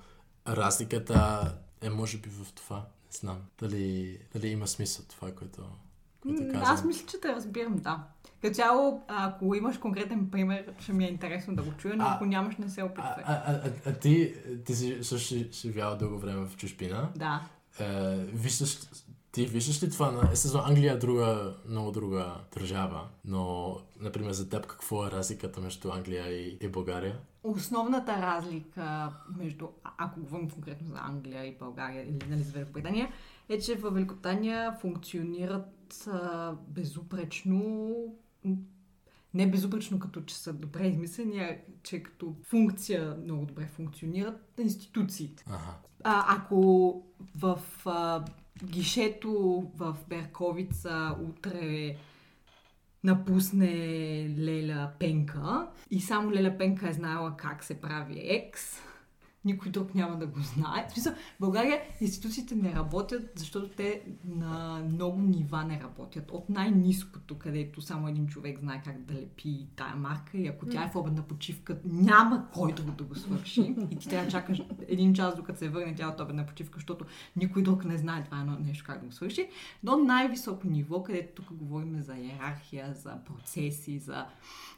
разликата е може би в това. Не знам дали, дали има смисъл това, което казвам. Аз мисля, че те разбирам, да. Като цяло, ако имаш конкретен пример, ще ми е интересно да го чуя, но А- ако нямаш, не се опитвай. а, а, а, а ти, ти си също живял дълго време в чужбина. Да. Е, виждаш, ти виждаш ли това? на- Естествено, Англия е друга, много друга държава, но, например, за теб какво е разликата между Англия и, и България? Основната разлика между, ако говорим конкретно за Англия и България или нали, за Великобритания, е, че в Великобритания функционират а, безупречно, не безупречно като че са добре измислени, а че като функция много добре функционират институциите. Ага. А, ако в а, гишето в Берковица утре напусне Леля Пенка и само Леля Пенка е знаела как се прави екс, никой друг няма да го знае. В смисъл, в България институциите не работят, защото те на много нива не работят. От най-низкото, където само един човек знае как да лепи тая марка и ако тя е в обедна почивка, няма кой друг да го свърши. И ти трябва да чакаш един час, докато се върне тя от обедна почивка, защото никой друг не знае това едно нещо как да го свърши. До най-високо ниво, където тук говорим за иерархия, за процеси, за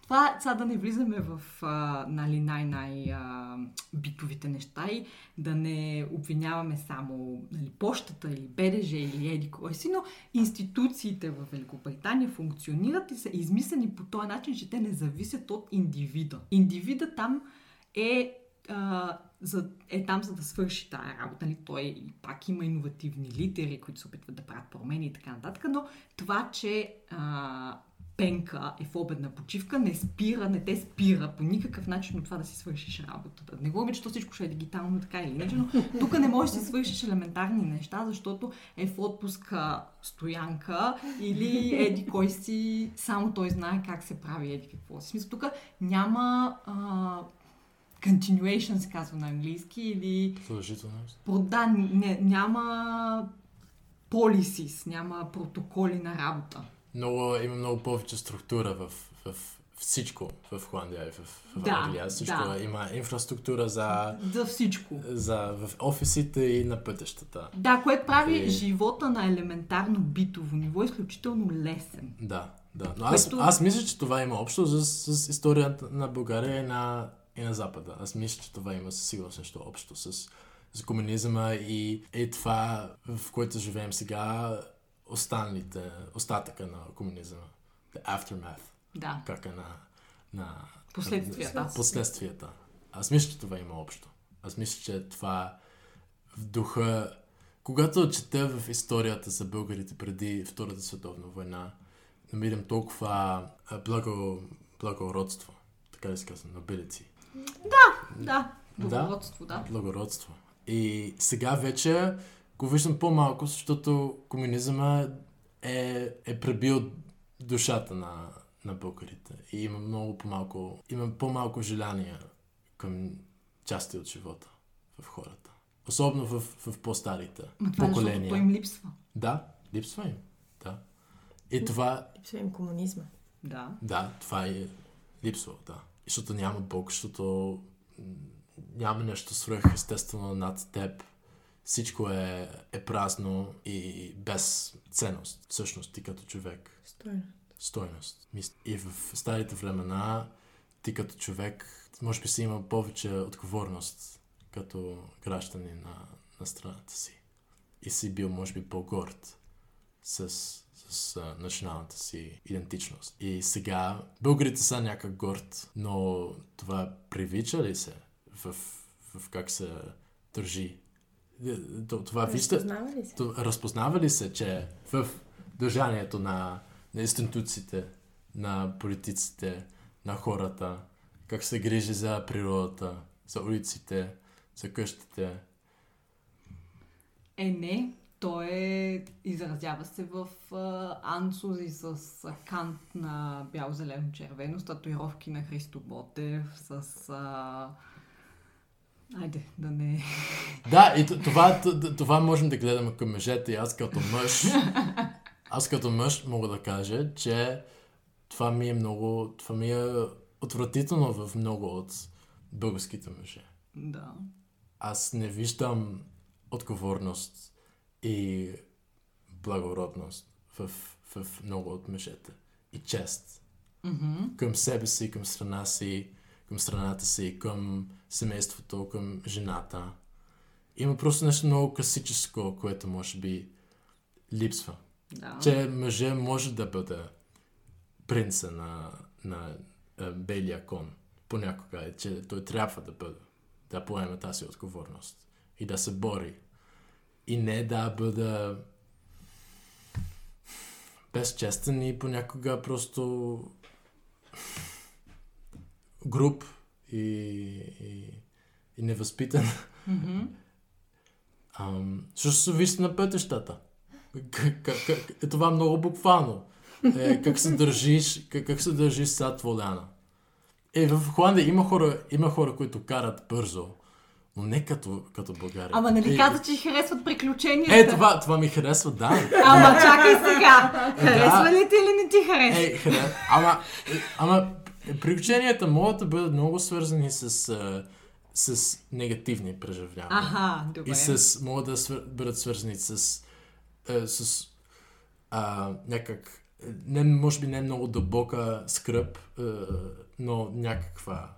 това, сега да не влизаме в а, нали, най-най-битовите неща и да не обвиняваме само нали, почтата или БДЖ или еди кой си, но институциите в Великобритания функционират и са измислени по този начин, че те не зависят от индивида. Индивида там е а, за, е там за да свърши тая работа. Нали? Той и пак има иновативни лидери, които се опитват да правят промени и така нататък, но това, че а, Пенка е в обедна почивка, не спира, не те спира по никакъв начин от това да си свършиш работата. Не говорим, че то всичко ще е дигитално така или иначе, но тук не можеш да си свършиш елементарни неща, защото е в отпуска стоянка или еди кой си, само той знае как се прави еди какво. В Смисъл, тук няма а, continuation се казва на английски или Продължителност? Да, няма policies, няма протоколи на работа. Много, има много повече структура в, в всичко в Холандия и в, в Да, Англия. Всичко да. има инфраструктура за, За всичко. за в офисите и на пътещата. Да, което прави И- живота на елементарно битово ниво изключително лесен. Да, да. Но аз, Което- аз мисля, че това има общо с, с историята на България и на, и на Запада. Аз мисля, че това има със сигурност нещо общо с, с комунизма и, и това, в което живеем сега, останалите, остатъка на комунизма. The aftermath. Да. Как е на... на Последствията. Последствията. Аз мисля, че това има общо. Аз мисля, че това в духа... Когато чета в историята за българите преди Втората световна война, намирам толкова благо, благородство, така да се казва, nobility. Да. Благородство, да. Благородство. И сега вече го виждам по-малко, защото комунизма е, е пребил душата на, на българите. И има много по-малко, има по-малко желание към части от живота в хората. Особено в, в по-старите Ма това е защото поколения. той им липсва. Да, липсва им. Да. И това, Липсва им комунизма. Да. да, това е липсва, да. И Защото няма Бог, защото няма нещо свръх естествено над теб. Всичко е, е празно и без ценност, всъщност ти като човек. Стойно. Стойност. Мис- И в старите времена ти като човек може би си има повече отговорност като гражданин на, на страната си. И си бил, може би, по-горд с, с а, националната си идентичност. И сега българите са някак горд, но това привича ли се в, в как се държи? Е, То- Това вижте, Разпознава ли се? то, разпознава ли се, че в държанието на, на институциите, на политиците, на хората, как се грижи за природата, за улиците, за къщите, Е, не. Той е, изразява се в а, ансузи с а, кант на бяло-зелено-червено, с татуировки на Христо Ботев, с... А... Айде, да не... Да, и това, това можем да гледаме към мъжете. И аз като мъж, аз като мъж мога да кажа, че това ми е много, това ми е отвратително в много от българските мъже. Да. Аз не виждам отговорност и благородност в, в много от мъжете. И чест. Към себе си, към страна си, към страната си, към семейството, към жената. Има просто нещо много класическо, което може би липсва. Да. Че мъже може да бъде принца на, на е, белия кон понякога, е, че той трябва да бъде, да поеме тази отговорност и да се бори. И не да бъде безчестен и понякога просто груп и, и, и невъзпитан. Ам, Също се вижда на пътещата. Как, как, как, е това много буквално. Е, как се държиш, как, как се държиш сад воляна. Е, в Холандия има хора, има хора, които карат бързо, но не като, като България. Ама нали е, каза, че харесват приключенията? Е, това, това ми харесва, да. Ама чакай сега. Харесва ли ти или не ти харесва? Е, харе... Ама, е, ама приключенията могат да бъдат много свързани с, а, с негативни преживявания. Аха, добре. И с, могат да свър... бъдат свързани с, е, с а, някак, не, може би не много дълбока скръп, е, но някаква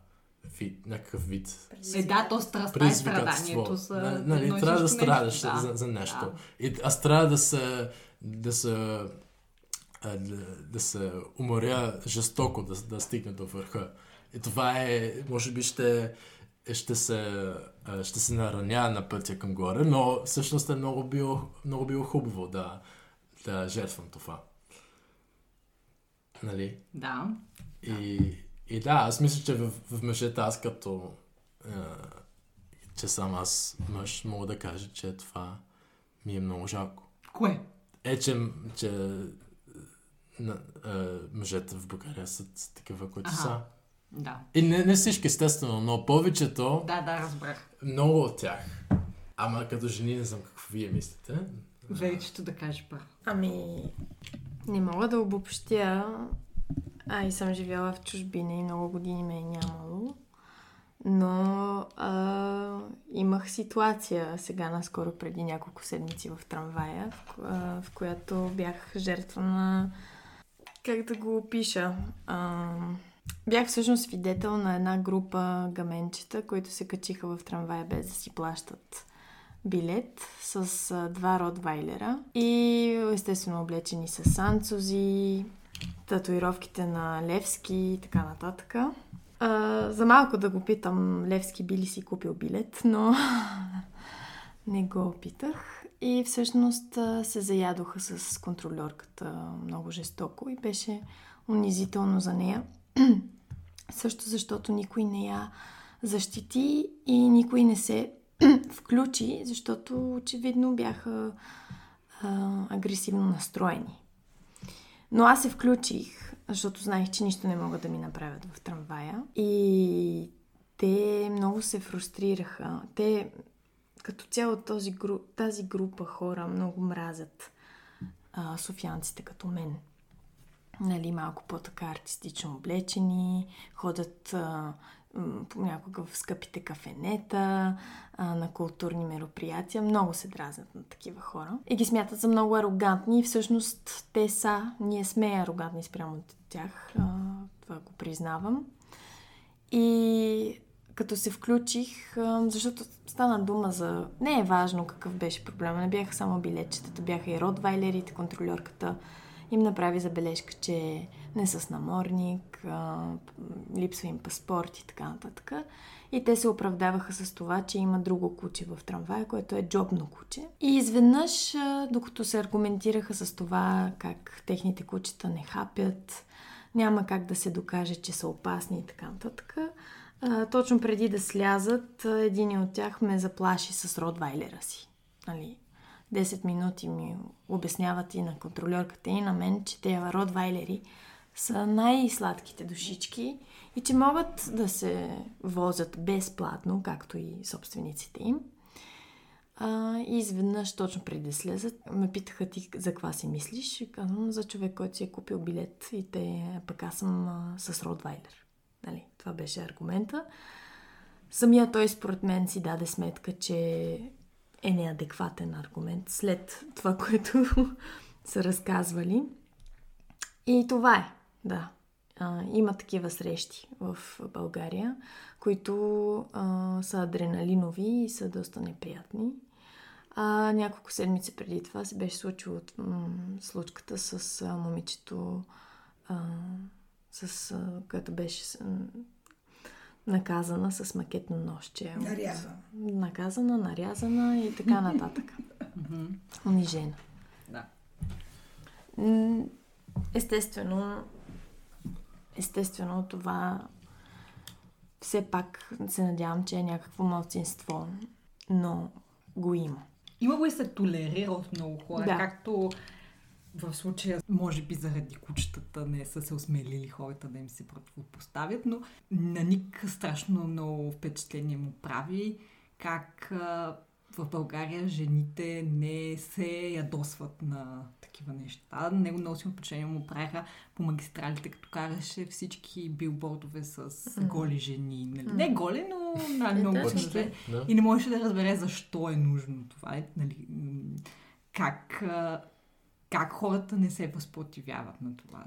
вид, някакъв вид Е, да, то страстта и страданието са На- Нали, едно и трябва да страдаш нещо, да. за, за нещо. Да. И, аз трябва да се, да се, а, да, се уморя жестоко да, да стигне до върха. И това е, може би ще, ще се, а, ще се нараня на пътя към горе, но всъщност е много било, много било хубаво да, да жертвам това. Нали? Да. И, и да, аз мисля, че в, в мъжете аз като е, че съм аз мъж, мога да кажа, че това ми е много жалко. Кое? Е, че, че на, е, мъжете в България са такива, които Аха. са. Да. И не, не всички, естествено, но повечето, Да, да, разбрах. много от тях. Ама като жени не знам какво вие мислите. Вечето да кажеш първо. Ами, не мога да обобщя. А и съм живяла в чужбина и много години ме е нямало. Но а, имах ситуация сега наскоро преди няколко седмици в трамвая, в, а, в която бях жертва на... Как да го опиша? А, бях всъщност свидетел на една група гаменчета, които се качиха в трамвая без да си плащат билет с а, два ротвайлера и естествено облечени с санцузи, татуировките на Левски и така нататък. А, за малко да го питам, Левски би ли си купил билет, но не го питах. И всъщност се заядоха с контролерката много жестоко и беше унизително за нея. Също защото никой не я защити и никой не се включи, защото очевидно бяха а, агресивно настроени. Но аз се включих, защото знаех, че нищо не могат да ми направят в трамвая. И те много се фрустрираха. Те, като цяло този гру... тази група хора, много мразят а, софианците като мен. Нали, малко по-така артистично облечени, ходят а, понякога в скъпите кафенета, а, на културни мероприятия. Много се дразнят на такива хора. И ги смятат за много арогантни и всъщност те са, ние сме арогантни спрямо от тях. А, това го признавам. И като се включих, защото стана дума за... Не е важно какъв беше проблема, не бяха само билетчетата, бяха и ротвайлерите, контролерката им направи забележка, че не са с наморник, липсва им паспорт и така нататък. И те се оправдаваха с това, че има друго куче в трамвая, което е джобно куче. И изведнъж, докато се аргументираха с това как техните кучета не хапят, няма как да се докаже, че са опасни и така нататък, а, точно преди да слязат, един от тях ме заплаши с ротвайлера си. Нали? 10 минути ми обясняват и на контролерката, и на мен, че тези ротвайлери са най-сладките душички и че могат да се возят безплатно, както и собствениците им. А, и изведнъж, точно преди да слезат, ме питаха ти за какво си мислиш. Казвам за човек, който си е купил билет и те, пък аз съм а, с Ротвайлер. Нали, това беше аргумента. Самия той според мен си даде сметка, че е неадекватен аргумент след това, което са разказвали. И това е, да. А, има такива срещи в България, които а, са адреналинови и са доста неприятни. А, няколко седмици преди това се беше случило м- случката с а, момичето, а, с, а, което беше с, наказана с макетно нощче. Нарязана. Наказана, нарязана и така нататък. Унижена. Да. Естествено, естествено това все пак се надявам, че е някакво малцинство, но го има. Има го и се толерира от много хора, Да. както в случая, може би заради кучетата не са се осмелили хората да им се противопоставят, но на Ник страшно много впечатление му прави как в България жените не се ядосват на такива неща. Него много силно впечатление му правиха по магистралите, като караше всички билбордове с голи жени. Нали? Не голи, но нали, много точно. мъже. Да. И не можеше да разбере защо е нужно това. Е, нали, как, как хората не се възпротивяват на това.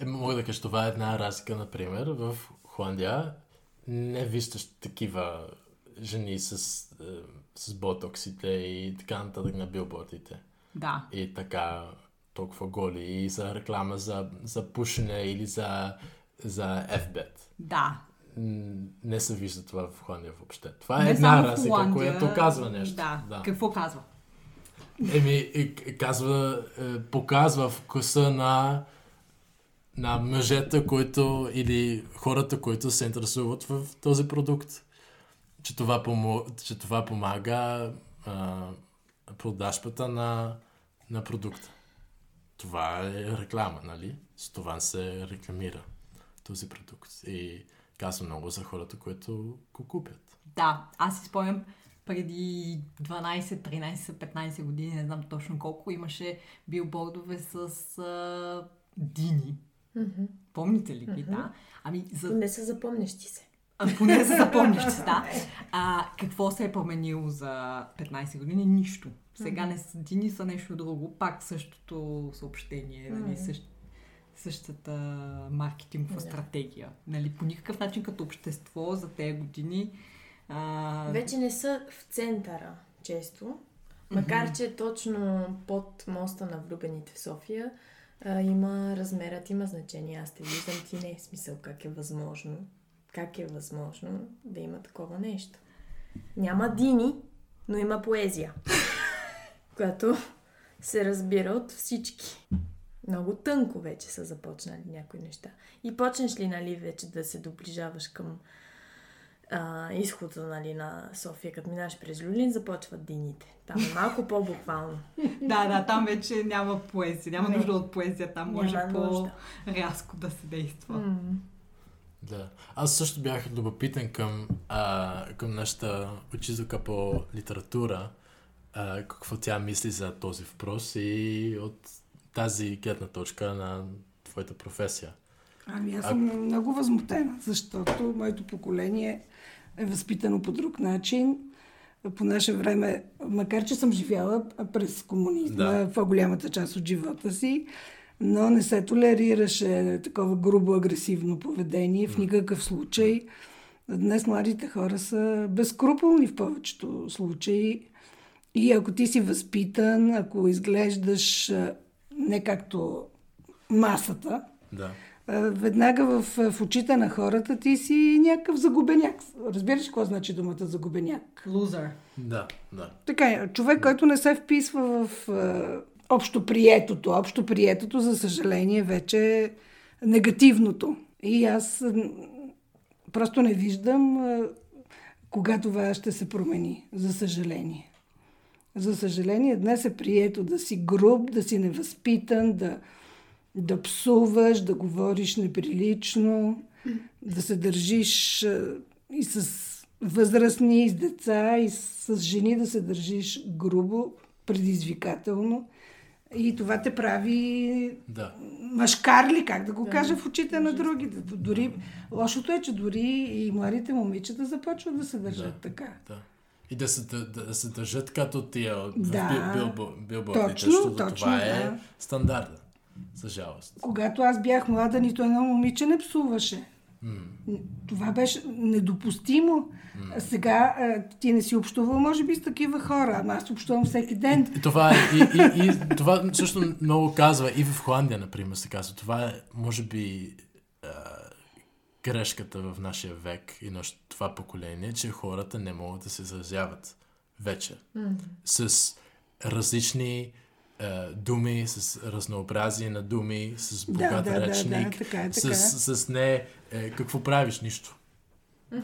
Е, мога да кажа, това е една разлика, например, в Холандия не виждаш такива жени с, е, с ботоксите и така нататък на билбордите. Да. И така толкова голи и за реклама за, за пушене или за, за FBET. Да. Не се вижда това в Холандия въобще. Това е Не една разлика, Холандия, която казва нещо. Да. да. Какво казва? Еми, и- и казва, е, показва вкуса на, на мъжете, които или хората, които се интересуват в този продукт. Че това, помо, че това помага а, продажбата на, на продукта. Това е реклама, нали? С това се рекламира този продукт. И казва много за хората, които го купят. Да, аз си спомням преди 12, 13, 15 години, не знам точно колко, имаше билбордове с а, дини. Помните ли ги? Да. Ами, за Не са запомнящи се. А, поне се запомняш, че да. А, какво се е променило за 15 години? Нищо. Сега не са дини са нещо друго. Пак същото съобщение, нали, същ, същата маркетингова стратегия. Нали, по никакъв начин като общество за тези години а, Вече не са в центъра често, макар че точно под моста на влюбените в София а, има размерът, има значение. Аз те виждам, ти не е смисъл как е възможно. Как е възможно да има такова нещо? Няма дини, но има поезия, която се разбира от всички. Много тънко вече са започнали някои неща. И почнеш ли, нали, вече да се доближаваш към а, изхода нали, на София, като минаш през Люлин, започват дините. Там е малко по-буквално. Да, да, там вече няма поезия. Няма Не. нужда от поезия. Там може Няма нужда. по-рязко да се действа. М. Да. Аз също бях любопитен към, а, към нашата учителка по литература, а, какво тя мисли за този въпрос и от тази гледна точка на твоята професия. Ами аз съм много възмутена, защото моето поколение е възпитано по друг начин. По наше време, макар че съм живяла през комунизма Да. в по-голямата част от живота си, но не се толерираше такова грубо агресивно поведение в никакъв случай. Днес младите хора са безкруполни в повечето случаи. И ако ти си възпитан, ако изглеждаш а, не както масата, Да. Веднага в, в очите на хората ти си някакъв загубеняк. Разбираш какво значи думата загубеняк? Лузър. Да, да. Така е, човек, който не се вписва в общо приетото. Общо приетото, за съжаление, вече е негативното. И аз просто не виждам кога това ще се промени, за съжаление. За съжаление, днес е прието да си груб, да си невъзпитан, да, да псуваш, да говориш неприлично, да се държиш и с възрастни, и с деца, и с жени да се държиш грубо, предизвикателно. И това те прави Да. мъжкарли, как да го кажа, в очите на другите. Дори, лошото е, че дори и младите момичета започват да се държат Да. така. да. И да се, да, да се държат като тия Да. в бил, бил, билбордите, Точно, защото точно, това е да. стандарта. За жалост. Когато аз бях млада, нито едно момиче не псуваше. Това беше недопустимо. Сега ти не си общувал, може би, с такива хора, ама аз общувам всеки ден. И това, е- и, и, и, това също много казва и в Холандия, например, се казва. Това е, може би, а, грешката в нашия век и на това поколение, че хората не могат да се изразяват вече. С различни а, думи, с разнообразие на думи, с богат да, да, речник, да, така е, с, така е. с не е, какво правиш, нищо.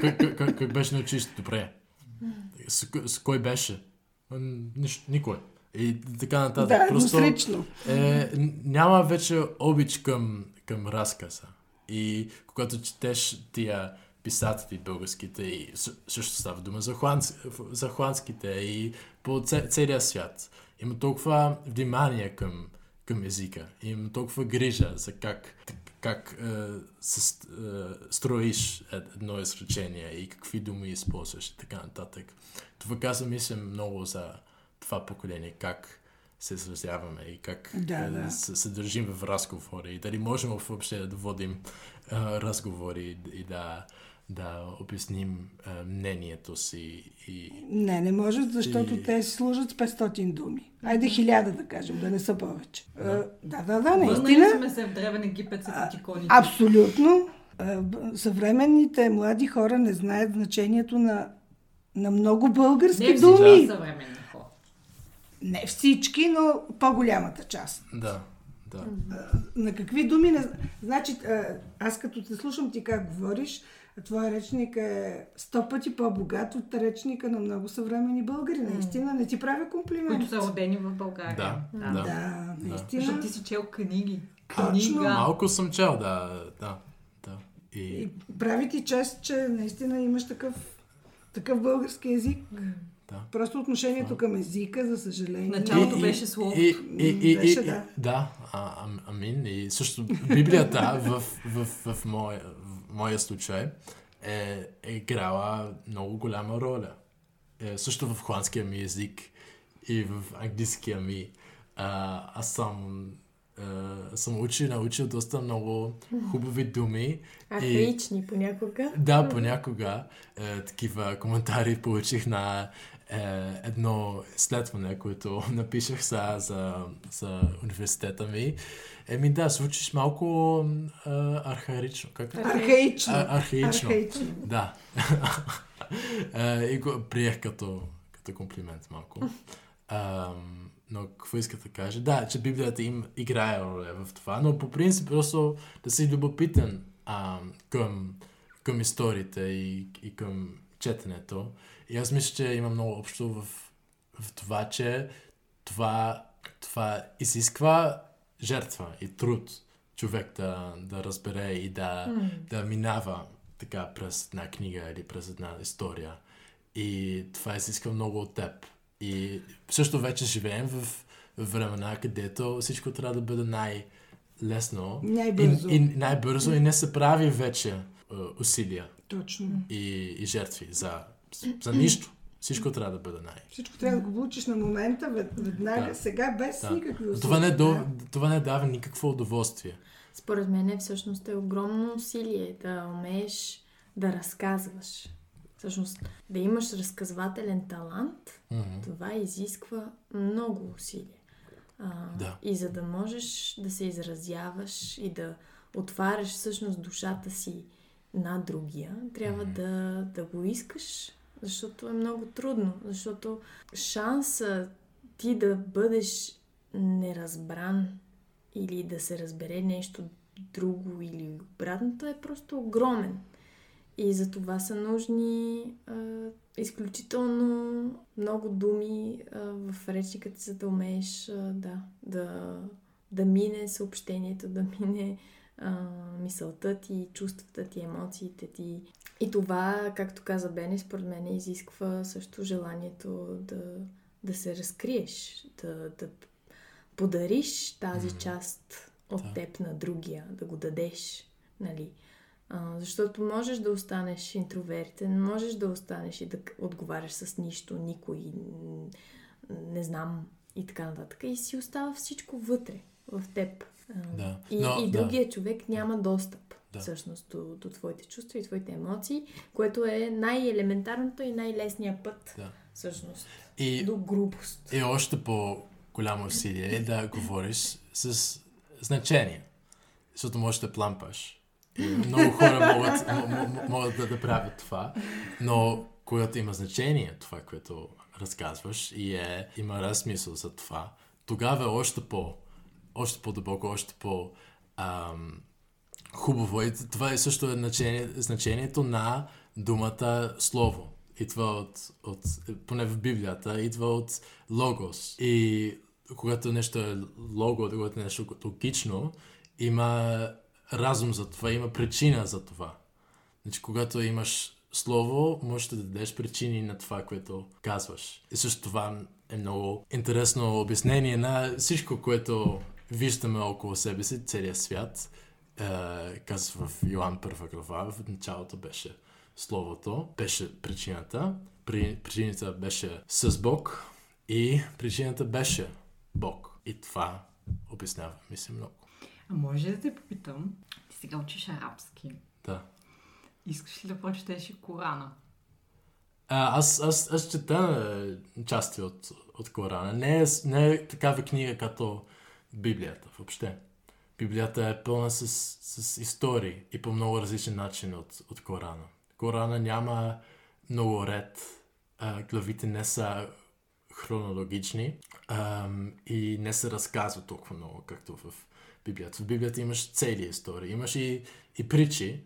как, как, как, беше на училище? Добре. С, с кой беше? Нищо, никой. И така нататък. Да, Просто е, няма вече обич към, към разказа. И когато четеш тия писатели българските, и с- също става дума за, хуанс, за хуанските и по це- целия свят. Има толкова внимание към, към езика. Има толкова грижа за как, как е, се, е, строиш ед- едно изречение и какви думи използваш и така нататък. Това каза, мисля, много за това поколение, как се изразяваме и как Да, е, да. се, се държим в разговори и дали можем въобще да водим е, разговори и да, да обясним е, мнението си и Не, не може, защото И- те си служат с 500 думи. Айде хиляда да кажем, да не са повече. Да, да, да, да Върнали наистина. сме се в Древен Египет с иконите. Абсолютно. А, б- Съвременните млади хора не знаят значението на, на много български Не думи. съвременни хора. Не всички, но по-голямата част. да, да. На какви думи не... Значи, а, аз като те слушам ти как говориш, твоя речник е сто пъти по-богат от речника на много съвремени българи. Наистина, не ти правя комплимент. които са родени в България. Да, да. Да, наистина. Защото ти си чел книги. Точно. Книга. Малко съм чел, да, да, да. И, И прави ти чест, че наистина имаш такъв, такъв български език. да. Просто отношението към езика, за съжаление. Началото И- беше слово. И, и, и, и, Беше, и, да. да, а, ам- амин. И също Библията в, в, в, в, моя, моя случай е, е играла много голяма роля. Е, също в холандския ми език и в английския ми. А, аз съм, а, съм учил, научил доста много хубави думи. И, Архаични понякога. да, понякога е, такива коментари получих на е, едно изследване, което напишах за, за, за университета ми. Еми да, звучиш малко е, архаично. Как? е? Архаично. А, архаично. Архаично. Да. е, и го приех като, като комплимент малко. Ам, но какво иска да кажа? Да, че Библията им играе роля в това, но по принцип просто да си любопитен ам, към, към историите и, и към четенето. И аз мисля, че има много общо в, в това, че това, това изисква жертва и труд човек да, да разбере и да, да минава така през една книга или през една история. И това изисква много от теб. И също вече живеем в, в времена, където всичко трябва да бъде най-лесно. Най-бързо. И, и най-бързо и не се прави вече е, усилия Точно. и, и жертви за, за нищо. Всичко трябва да бъде най. Всичко трябва да го получиш на момента, вед- веднага, Да. сега, без Да. никакви усилия. Това не, до, това не дава никакво удоволствие. Според мен всъщност е огромно усилие да умееш да разказваш. Всъщност, да имаш разказвателен талант, Мгм. това изисква много усилие. А, Да. И за да можеш да се изразяваш и да отваряш всъщност душата си на другия, трябва да, да го искаш, защото е много трудно. Защото шанса ти да бъдеш неразбран или да се разбере нещо друго или обратното е просто огромен. И за това са нужни а, изключително много думи а, в речниката, за да умееш а, да, да, да мине съобщението, да мине а, мисълта ти, чувствата ти, емоциите ти. И това, както каза Бене, според мен изисква също желанието да, да се разкриеш, да, да подариш тази част от Да. теб на другия, да го дадеш, нали? А, защото можеш да останеш интровертен, можеш да останеш и да отговаряш с нищо, никой, не знам и така нататък. И си остава всичко вътре, в теб. Да. И, Но, и да. другия човек няма достъп Да. всъщност до, до твоите чувства и твоите емоции, което е най-елементарното и най-лесният път Да. всъщност И, до грубост. и още по-голямо усилие е да говориш с значение. Защото можеш да плампаш. И много хора могат, м- м- могат да, да правят това, но когато има значение това, което разказваш и е, има размисъл за това, тогава е още по, още по-дълбоко, още по ам, хубаво. И това е също е значение, значението на думата слово. Идва от, от, поне в Библията, идва от логос. И когато нещо е лого, когато е нещо логично, има разум за това, има причина за това. Значи, когато имаш слово, можеш да дадеш причини на това, което казваш. И също това е много интересно обяснение на всичко, което виждаме около себе си, целият свят. Е, казва в Йоан първа глава, в началото беше Словото, беше причината. При, причината беше с Бог и причината беше Бог. И това обяснява, мисля, много. А може да те попитам, ти сега учиш арабски. Да. Искаш ли да прочетеш и Корана? А, аз, аз, аз чета е, части от, от Корана. Не е, не е такава книга като Библията въобще. Библията е пълна с, с истории и по много различен начин от, от Корана. Корана няма много ред. А, главите не са хронологични ам, и не се разказва толкова много, както в Библията. В Библията имаш цели истории. Имаш и, и притчи,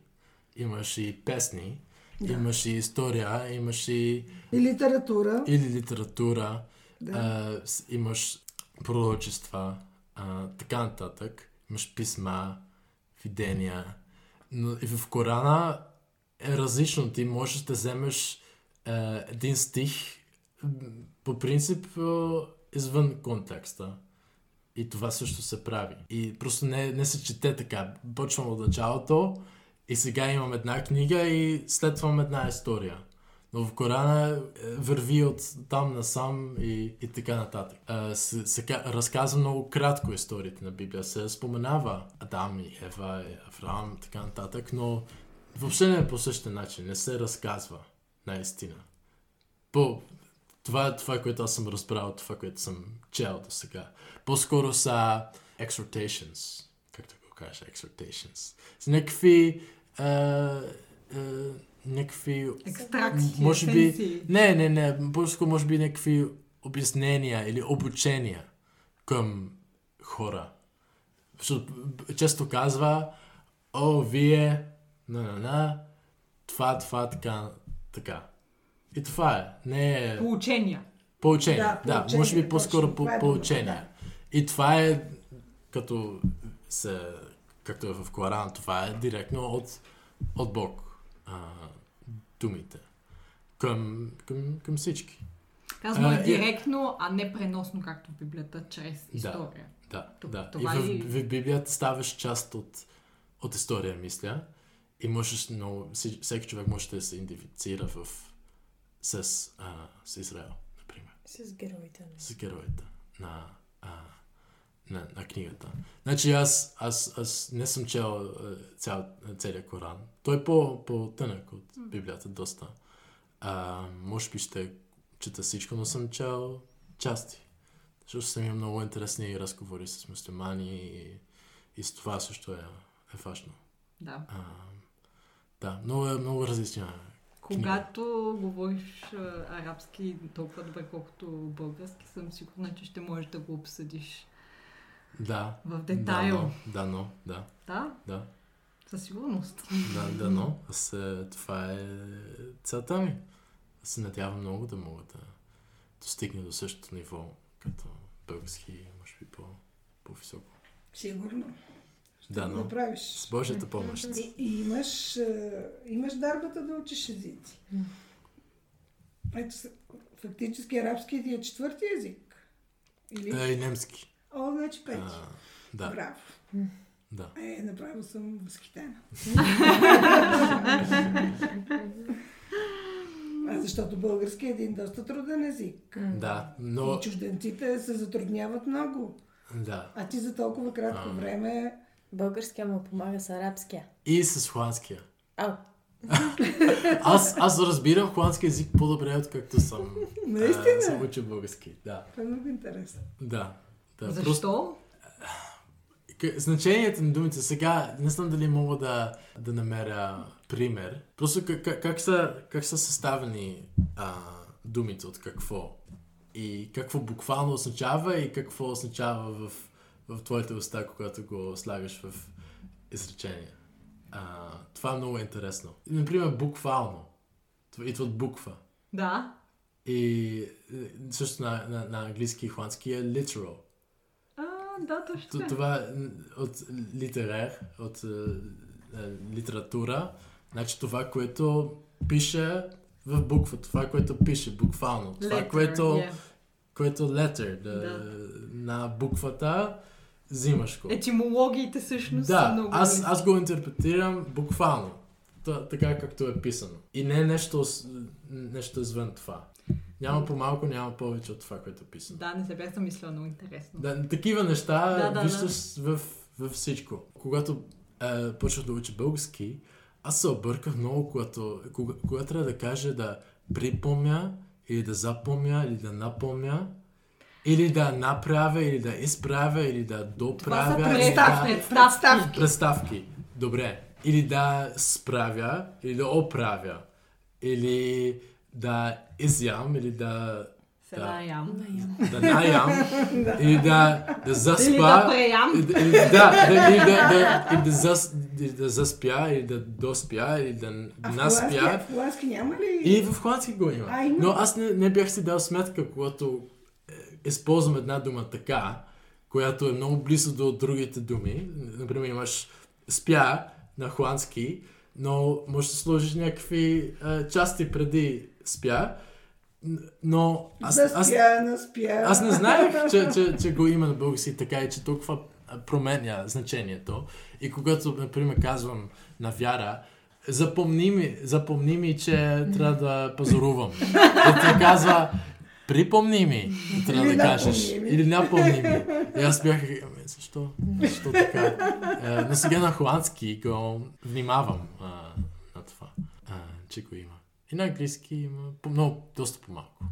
имаш и песни, да. имаш и история, имаш и И литература. или литература, Да. а, имаш пророчества, а, така нататък. Имаш писма, видения. Но и в Корана е различно. Ти можеш да вземеш а, един стих по принцип а, извън контекста. И това също се прави. И просто не, не се чете така. Почвам от началото и сега имам една книга и след това една история. Но в Корана е, върви от там насам и, и така нататък. А, се, се ка- разказва много кратко историята на Библия. Се споменава Адам и Ева и Авраам така нататък, но въобще не е по същия начин. Не се разказва наистина. По, това е това, което аз съм разбрал, това, което съм чел до сега. По-скоро са exhortations. Как да го кажа? Exhortations. С някакви... А, а, някакви Екстракции, може би, не, не, не, по-скоро може би някакви обяснения или обучения към хора. Защото често казва, о, вие, на, на, на, това, това, така, така. И това е. Не е Поучения. поучение. Да, Да, поучение, може би по-скоро по, е поучение. думата, И това е, като се, както е в Коран, това е директно от, от Бог. А, думите. Към, към, към всички. Казвам А, е- директно, а не преносно, както в Библията, чрез Да. история. Да, Тук- да. това и в, в Библията ставаш част от, от история, мисля. И можеш, но всеки всеки човек може да се идентифицира в, с, а, с Израел, например. С героите. нали? С героите на, а, на, на книгата. Значи аз, аз, аз не съм чел а, цял, целият Коран. Той е по, по-тънък от Библията, доста. А, може би ще чета всичко, но съм чел части. Защото съм имал много интересни разговори с мусулмани и, и с това също е, е важно. Да. А, да, много, е, много различна Когато говориш а, арабски толкова добре, колкото български, съм сигурна, че ще можеш да го обсъдиш Да. в детайл. Да, но, да, да, Да, да. със сигурност. Да, да, но аз, е, това е целта ми. Аз се надявам много да мога да достигне до същото ниво, като български, може би по, по-високо. Сигурно. Да, Ще го но направиш. с Божията помощ. И, и имаш, имаш дарбата да учиш езици. Ето, фактически арабски ти е четвърти език. Или? Е, и немски. О, значи пети. А, да, Браво. да. Е, направо съм възхитена. а защото български е един доста труден език. Да, но И чужденците се затрудняват много. Да. А ти за толкова кратко време... Българския му помага с арабския. И с холандския. А, Аз, аз разбирам холандски език по-добре, откакто съм. Наистина? а, съм учил български. Да. Това е много интересно. Да. Да. Защо? К- Значението на думите сега, не знам дали мога да, да намеря пример. Просто как, как, са, как са съставени а, думите от какво. И какво буквално означава и какво означава в, в твоите уста, когато го слагаш в изречение. А, това е много интересно. Например, буквално. Идва от буква. Да. И също на, на, на английски и холандски е literal. Да, точно така. Това е от литерер, от е, е, литература. Значи това, което пише в буква, това, което пише буквално. Това, Letter, което, yeah. което letter, да, Да. на буквата, взимаш го. Етимологиите всъщност са Да, много... аз, аз го интерпретирам буквално. Та, така както е писано. И не е нещо, нещо извън това. Няма по-малко, няма повече от това, което е писано. Да, не се бях замислила, много интересно. Да, такива неща Да, да, да, виждаш в, в всичко. Когато е, почнах да уча български, аз се обърках много, когато, кога, когато трябва да кажа да припомня, или да запомня, или да напомня, или да направя, или да изправя, или да Това са доправя. представки. да... Представки. Представки. Добре. Или да справя, или да оправя. Или да изям, или да, Сега ям. да наям, или да, да заспа. Или да преям. Или, да- или, да, да, или да, да, или да, зас, да заспя, или да доспя, или да А наспя. холандски, в холандски няма ли? И в холандски го има. А, има. Но аз не, не бях си дал сметка, когато използвам една дума така, която е много близо до другите думи. Например, имаш спя на холандски, но можеш да сложиш някакви е, части преди спя. Но аз, аз, Заспя, наспя. аз не знаех, че, че, че го има на български така и че толкова променя значението. И когато, например, казвам на Вяра, запомни ми, запомни ми че трябва да пазарувам. И ти казва, припомни ми, трябва да кажеш. Или напомни ми. И аз бях, «Ами, защо? Защо така? Е, но сега на холандски го внимавам а, на това, а, че го има. И на английски има по- много, доста по-малко.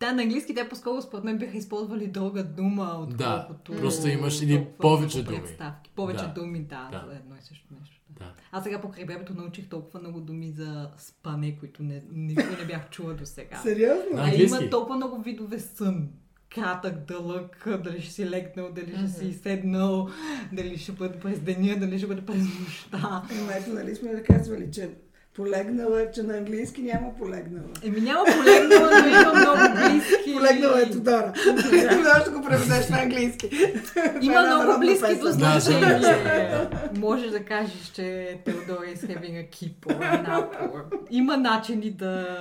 Да, на английски те по-скоро според мен биха използвали друга дума, Да, отколкото... просто имаш или повече думи. представки. Повече Да. думи, да, Да. за едно и също нещо. Да. Да. Аз сега покрай бебето научих толкова много думи за спане, които не, никога не бях чула до сега. Сериозно? А има толкова много видове сън. Кратък, дълъг, дали ще си легнал, дали ще си седнал, дали ще бъде през деня, дали ще бъде през нощта. Ето, нали сме да казвали, че полегнала, че на английски няма полегнала. Еми няма полегнала, но има много близки. Полегнала е Тодора. Тодора ще го преведеш на английски. Е Има много близки до Да, значение. Можеш да кажеш, че Теодора is having a keep or an apple. Има начини да,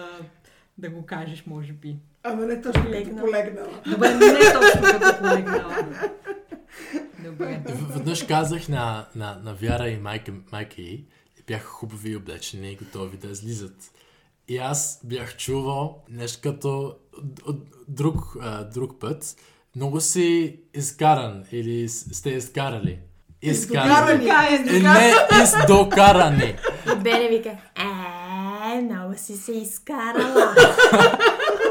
да го кажеш, може би. Ама не точно като Легнала. полегнала. Добре, не е точно като полегнала. Добре. Веднъж казах на, на, на Вяра и майка, майка й, бяха хубави облечени и готови да излизат. И аз бях чувал нещо като друг, друг път. Много си изкаран или сте изкарали. Изкарани. Е, не издокарани. И Бене вика, е, много си се изкарала.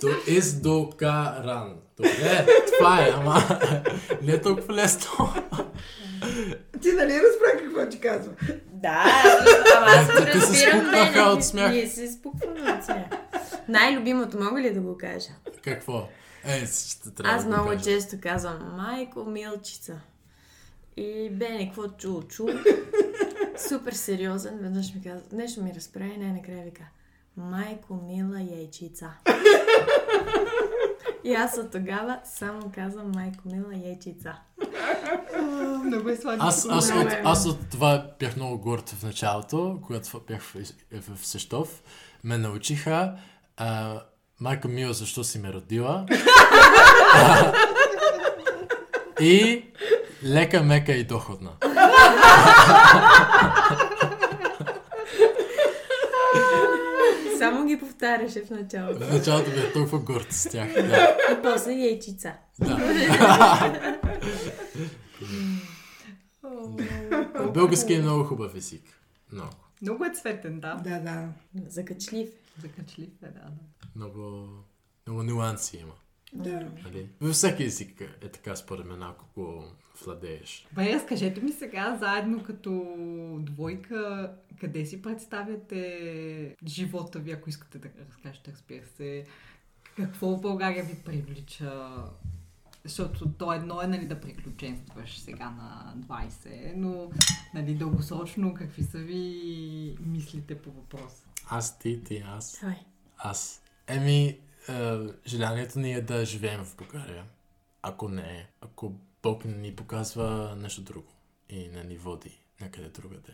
То издокаран. Добре, това е, ама не е толкова лесно. Ти нали разбра какво ти казва? Да, ама аз го Те се разбирам. Бене. от смях. Ние се спукваме от смях. Най-любимото мога ли да го кажа? Какво? Е, ще трябва Аз да го много кажа. често казвам, майко, милчица. И Бене, какво чул? Чул. Супер сериозен. Веднъж ми каза, нещо ми разправи и най-накрая вика, майко, мила яйчица. И аз от тогава само казвам майко, мила яйчица. Много е сладко. Аз, аз, от, е. аз от това бях много горд в началото, когато бях в, в, в Сещов. Ме научиха а, майка Мила, защо си ме родила. А, и лека, мека и доходна. Само ги повтаряше в началото. В началото бях толкова горд с тях. Да. И после яйчица. да. Български е много хубав език. Много. Много е цветен, да. Да, да. Закачлив. Закачлив е, да. да. Много, много нюанси има. Да. Нали? Във всеки език е така, според мен, ако го владееш. Добре, разкажете ми сега, заедно като двойка, къде си представяте живота ви, ако искате да разкажете, разбира се. Какво в България ви привлича? Защото то едно е нали, да приключенстваш сега на 20, но нали, дългосрочно какви са ви мислите по въпроса? Аз, ти, ти, аз. Давай. Аз. Еми, желанието ни е да живеем в България. Ако не, ако Бог ни показва нещо друго и не ни води някъде другаде.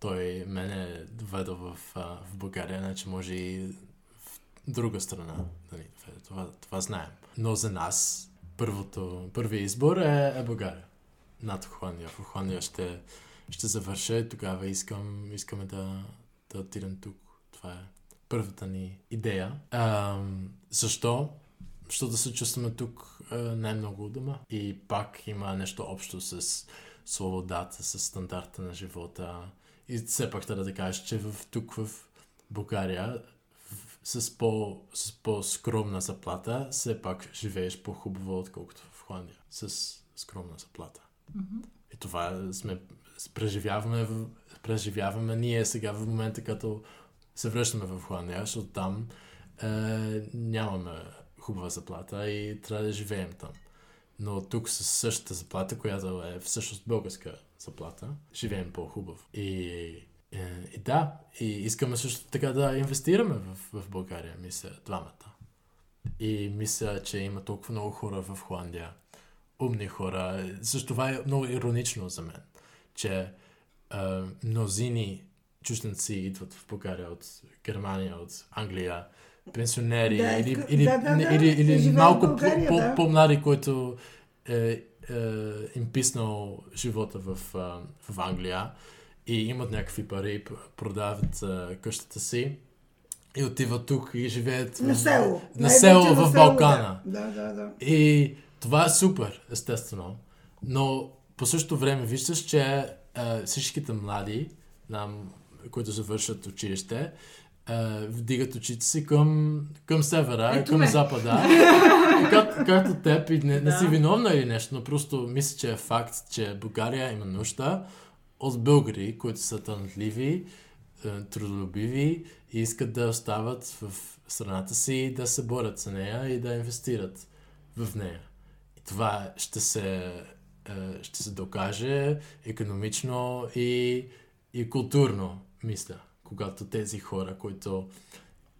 Той мене доведе в, в България, значи може и в друга страна да ни доведе. Това, това знаем. Но за нас първото, първият избор е, е България. Над Холандия. В Холандия ще, ще завърша и тогава искам, искаме да, да отидем тук. Това е първата ни идея. Ам, защо? Защото се чувстваме тук а, най-много у дома. И пак има нещо общо с свободата, с стандарта на живота. И все пак трябва да кажа, че в, тук в България с, по, с по-скромна заплата, все пак живееш по-хубаво, отколкото в Холандия. С скромна заплата. И това сме, преживяваме, преживяваме ние сега в момента, като се връщаме в Холандия, защото там е, нямаме хубава заплата и трябва да живеем там. Но тук с същата заплата, която е всъщност българска заплата, живеем по-хубаво. И, е, и да, и искаме също така да инвестираме в, в България, мисля, двамата. И мисля, че има толкова много хора в Холандия, умни хора. Също това е много иронично за мен, че е, мнозини чужденци идват в България от Германия, от Англия, пенсионери Да, или, иска- или, да, да, да, или, или малко България, по, да. по, по-млади, които е, е, им писнал живота в, в Англия и имат някакви пари, продават а, къщата си и отиват тук и живеят На село. на Най-вече село на в село, Балкана. Да, да, да. И това е супер, естествено. Но по същото време виждаш, че а, всичките млади, нам, които завършат училище, а, вдигат очите си към, към севера, Ето към ме. запада. Как, както теб, и не, не си Да. виновна или нещо, но просто мисля, че е факт, че България има нужда от българи, които са талантливи, трудолюбиви и искат да остават в страната си и да се борят за нея и да инвестират в нея. И това ще се, ще се докаже економично и, и културно, мисля, когато тези хора, които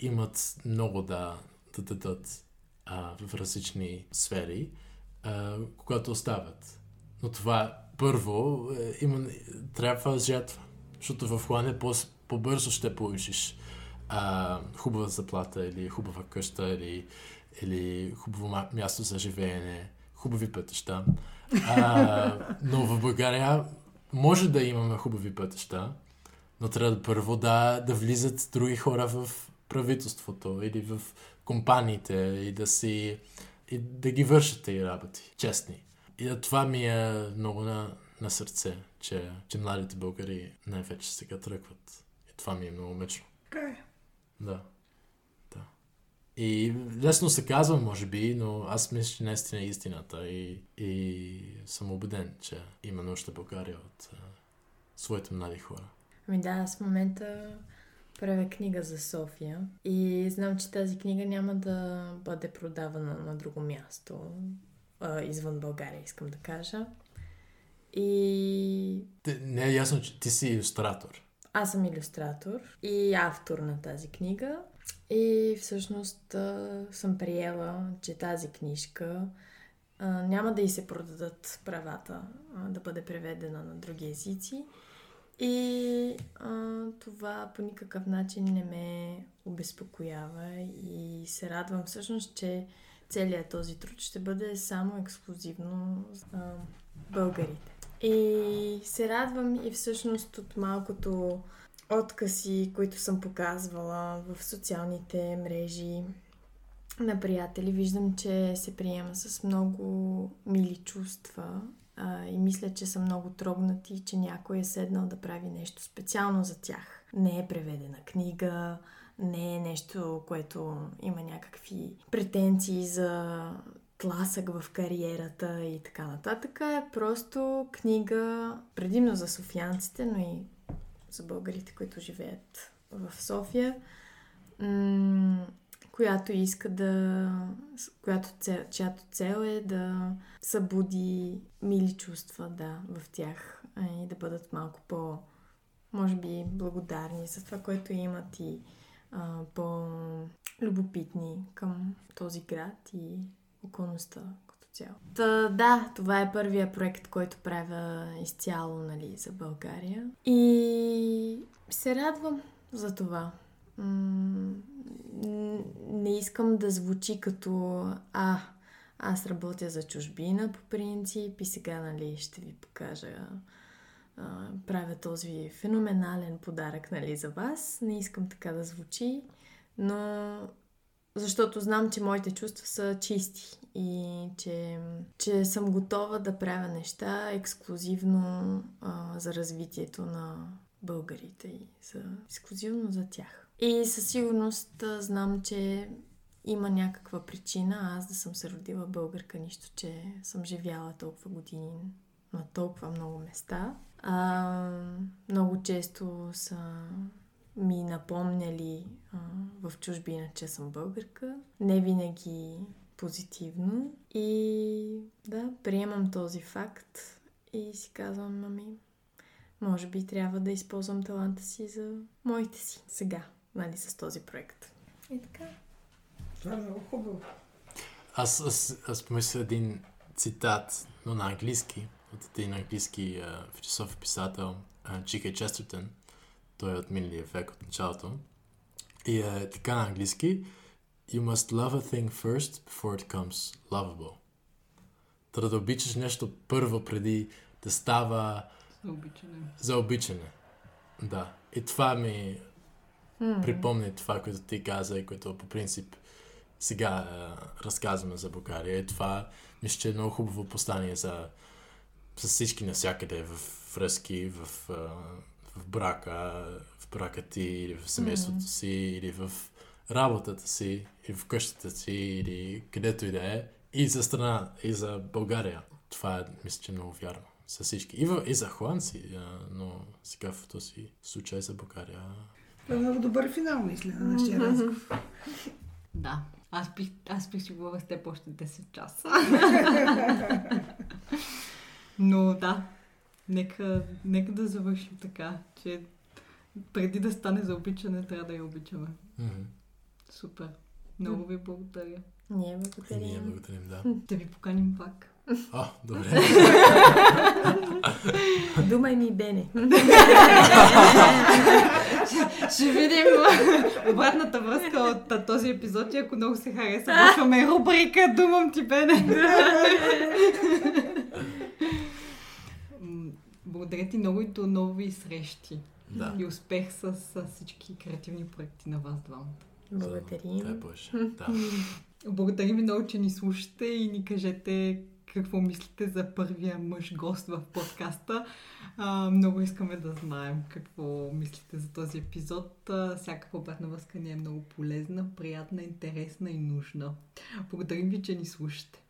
имат много да, да дадат в различни сфери, а, когато остават. Но това първо е, има, трябва жертва. Защото в Холандия по, по-бързо ще получиш а, хубава заплата или хубава къща или, или хубаво място за живеене, хубави пътища. А, но в България може да имаме хубави пътища, но трябва да първо да, да влизат други хора в правителството или в компаниите и да си и да ги вършат тези работи, честни. И това ми е много на, на сърце, че, че младите българи най-вече сега тръгват. И това ми е много мъчно. Така е. Да. Да. И лесно се казва, може би, но аз мисля, че наистина е истината и, и съм убеден, че има нужда България от а, своите млади хора. Ами да, аз в момента правя книга за София и знам, че тази книга няма да бъде продавана на друго място, а, извън България, искам да кажа. И не е ясно, че ти си иллюстратор. аз съм иллюстратор и автор на тази книга. И всъщност съм приела, че тази книжка а, няма да й се продадат правата а, да бъде преведена на други езици. И а, това по никакъв начин не ме обезпокоява и се радвам всъщност, че целият този труд ще бъде само ексклюзивно за българите. И се радвам и всъщност от малкото откази, които съм показвала в социалните мрежи на приятели, виждам, че се приема с много мили чувства а, и мисля, че са много трогнати, че някой е седнал да прави нещо специално за тях. Не е преведена книга, не е нещо, което има някакви претенции за тласък в кариерата и така нататък. Е просто книга, предимно за софиянците, но и за българите, които живеят в София, която иска да... която цел, чиято цел е да събуди мили чувства, да, в тях и да бъдат малко по, може би, благодарни за това, което имат и а, по-любопитни към този град и околността като цяло. Та, да, това е първия проект, който правя изцяло нали, за България. И се радвам за това. Не искам да звучи като а, аз работя за чужбина по принцип и сега нали, ще ви покажа а, правя този феноменален подарък нали, за вас. Не искам така да звучи, но защото знам, че моите чувства са чисти и че, че съм готова да правя неща ексклюзивно а, за развитието на българите и за, ексклюзивно за тях. И със сигурност знам, че има някаква причина аз да съм се родила българка, нищо, че съм живяла толкова години на толкова много места. А, много често са ми напомняли а, в чужбина, че съм българка. Не винаги позитивно. И да, приемам този факт и си казвам, ами, може би трябва да използвам таланта си за моите си сега, нали, с този проект. И така. Това е много хубаво. Аз, аз, аз помисля един цитат, но на английски, от един английски философ и писател, Джика Честертън. Той е от миналия век, от началото. И е така на английски. You must love a thing first before it comes lovable. Трябва да обичаш нещо първо преди да става за обичане. За обичане. Да. И това ми mm. припомни това, което ти каза и което по принцип сега е, разказваме за България. И това мисля, че е много хубаво послание за, за всички навсякъде, в връзки, в, в брака, в брака ти, или в семейството mm. си, или в работата си, или в къщата си, или където и да е. И за страна, и за България. Това е, мисля, че е много вярно. За всички. И, в, и за холандци, но сега в този случай за България. Това е много добър финал, мисля, на нашия разговор. Да. Аз бих, аз бих си говоря с теб още 10 часа. Но да, нека, нека да завършим така, че преди да стане за обичане, трябва да я обичаме. Mm-hmm. Супер. Много ви благодаря. Ние благодарим. Ние благодарим, да. Да ви поканим пак. О, добре. Думай ми, Бене. Ще видим обратната връзка от този епизод и ако много се хареса, почваме рубрика Думам ти, Бене. Благодаря ти много и до нови срещи. Да. И успех с, с всички креативни проекти на вас двамата. Благодарим. Дай Боже. Да. Благодарим ви много, че ни слушате и ни кажете какво мислите за първия мъж гост в подкаста. А, много искаме да знаем какво мислите за този епизод. А, всяка обратна връзка ни е много полезна, приятна, интересна и нужна. Благодарим ви, че ни слушате.